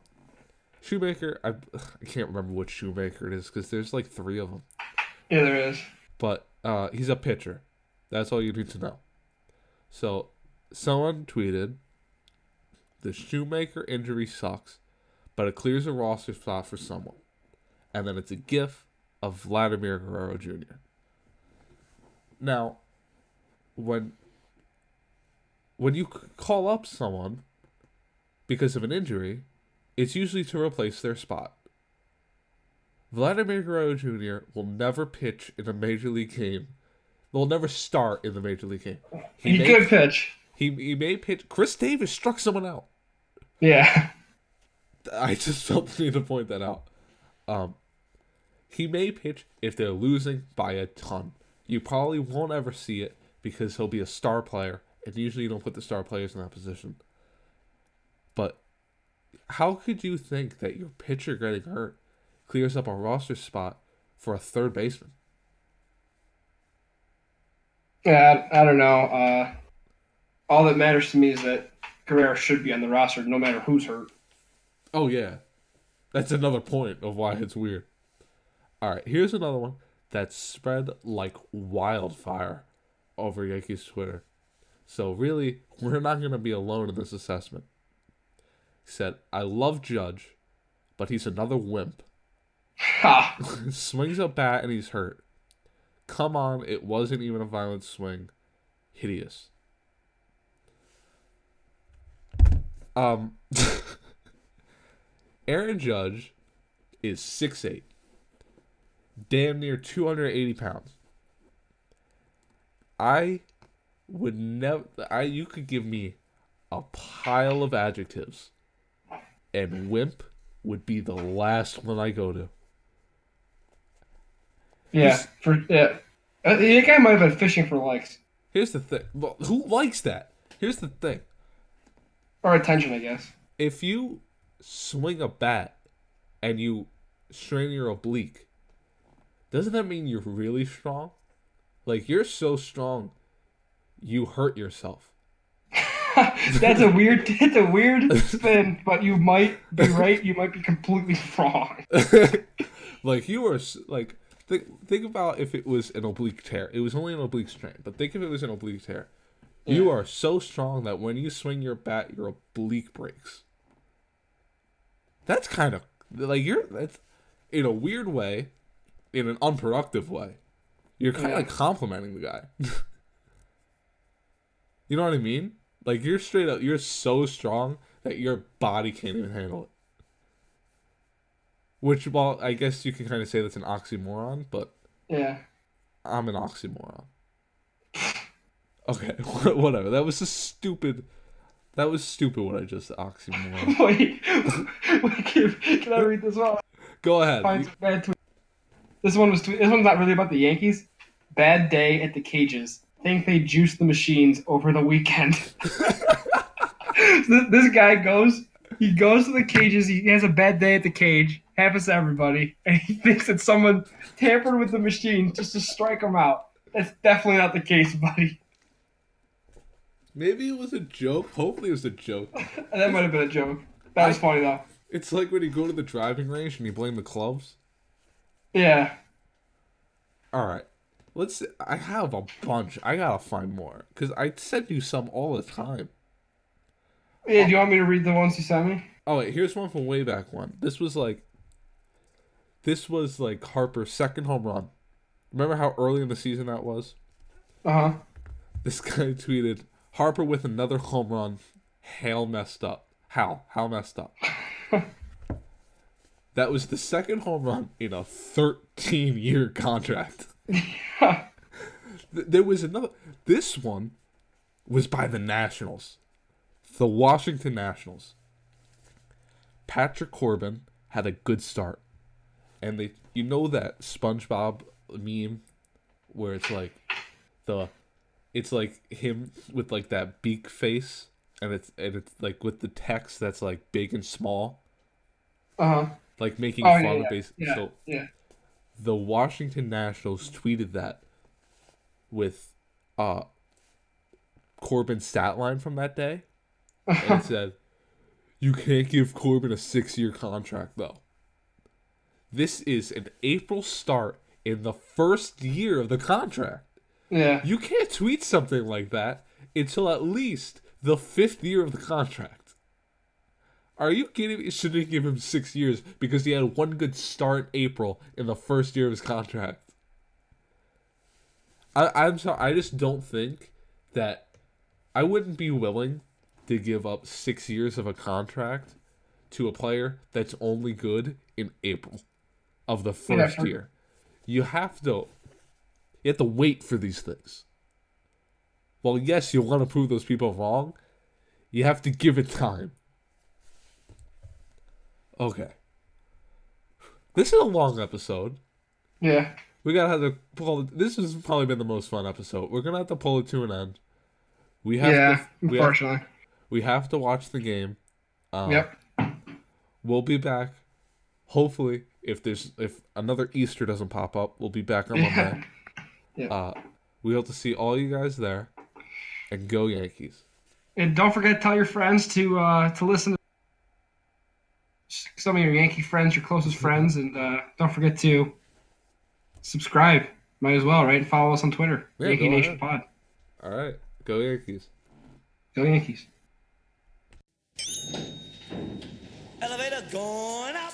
Shoemaker, I, I can't remember which Shoemaker it is because there's like three of them. Yeah, there is. But uh, he's a pitcher. That's all you need to know. So, someone tweeted, "The Shoemaker injury sucks, but it clears a roster spot for someone." And then it's a GIF of Vladimir Guerrero Jr. Now, when when you call up someone because of an injury, it's usually to replace their spot. Vladimir Guerrero Jr. will never pitch in a major league game. Will never start in the major league game. He, may, could pitch. He, he may pitch. Chris Davis struck someone out. Yeah. I just felt the [laughs] need to point that out. Um, he may pitch if they're losing by a ton. You probably won't ever see it because he'll be a star player, and usually you don't put the star players in that position. But how could you think that your pitcher getting hurt clears up a roster spot for a third baseman? Yeah, I, I don't know. Uh, all that matters to me is that Guerrero should be on the roster, no matter who's hurt. Oh yeah, that's another point of why it's weird. All right, here's another one that spread like wildfire over Yankees Twitter. So really, we're not gonna be alone in this assessment. He said, "I love Judge, but he's another wimp. [laughs] Swings a bat and he's hurt. Come on, it wasn't even a violent swing. Hideous." Um, [laughs] Aaron Judge is 6'8", damn near 280 pounds. I would never. I you could give me a pile of adjectives, and wimp would be the last one I go to. Yeah, for yeah. Uh, the guy might have been fishing for likes Here's the thing. Well, who likes that? Here's the thing. or attention, I guess. If you swing a bat and you strain your oblique, doesn't that mean you're really strong? Like you're so strong, you hurt yourself. [laughs] That's a weird. It's a weird spin, but you might be right. You might be completely wrong. [laughs] like you are s- like think think about if it was an oblique tear. It was only an oblique strain, but think if it was an oblique tear. You are so strong that when you swing your bat, your oblique breaks. That's kind of like you're that's in a weird way, in an unproductive way. You're kind of like complimenting the guy. [laughs] you know what I mean? Like you're straight up, you're so strong that your body can't even handle it. Which, well, I guess you can kind of say that's an oxymoron, but Yeah. I'm an oxymoron. Okay, [laughs] whatever. That was just stupid. That was stupid. What I just oxymoron. [laughs] Wait, [laughs] wait can, can I read this one? Go ahead. Find some bad. This one was. This one's not really about the Yankees. Bad day at the cages. Think they juiced the machines over the weekend. [laughs] this, this guy goes. He goes to the cages. He has a bad day at the cage. Happens to everybody, and he thinks that someone tampered with the machine just to strike him out. That's definitely not the case, buddy. Maybe it was a joke. Hopefully, it was a joke. [laughs] That might have been a joke. That was funny though. It's like when you go to the driving range and you blame the clubs. Yeah. All right, let's. I have a bunch. I gotta find more because I send you some all the time. Yeah. Do you want me to read the ones you sent me? Oh wait, here's one from way back when. This was like. This was like Harper's second home run. Remember how early in the season that was? Uh huh. This [laughs] guy tweeted Harper with another home run. Hale messed up. How? How messed up? [laughs] that was the second home run in a 13 year contract. Th- there was another. This one was by the Nationals, the Washington Nationals. Patrick Corbin had a good start, and they, you know that SpongeBob meme, where it's like, the, it's like him with like that beak face, and it's and it's like with the text that's like big and small, Uh huh. like making Oh fun yeah. of base. Yeah. So yeah. The Washington Nationals tweeted that with uh Corbin's stat line from that day. And it [laughs] said, You can't give Corbin a six year contract though. This is an April start in the first year of the contract. Yeah. You can't tweet something like that until at least the fifth year of the contract. Are you kidding me? Shouldn't give him six years because he had one good start in April in the first year of his contract? I, I'm sorry. I just don't think that I wouldn't be willing to give up six years of a contract to a player that's only good in April of the first for- year. You have to you have to wait for these things. Well, yes, you want to prove those people wrong. You have to give it time. Okay. This is a long episode. Yeah. We gotta have to pull. This has probably been the most fun episode. We're gonna have to pull it to an end. We have Yeah. to. We have, Unfortunately. we have to watch the game. Um, Yep. We'll be back. Hopefully, if there's if another Easter doesn't pop up, we'll be back on Monday. [laughs] Yeah. Uh, we hope to see all you guys there, and go Yankees. And don't forget to tell your friends to uh, to listen to some of your Yankee friends, your closest friends, and uh, don't forget to subscribe. Might as well, right? And follow us on Twitter, Yeah, Yankee Nation ahead. Pod. All right, go Yankees. Go Yankees. Elevator going up.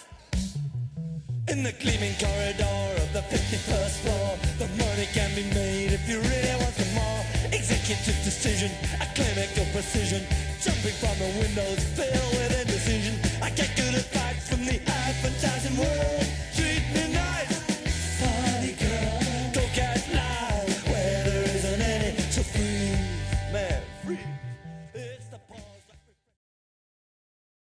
In the gleaming corridor of the 51st floor, the money can be made if you really want some more. Executive decision, a clinical precision, jumping from the windows filled with indecision. I can't get good advice from the advertising world.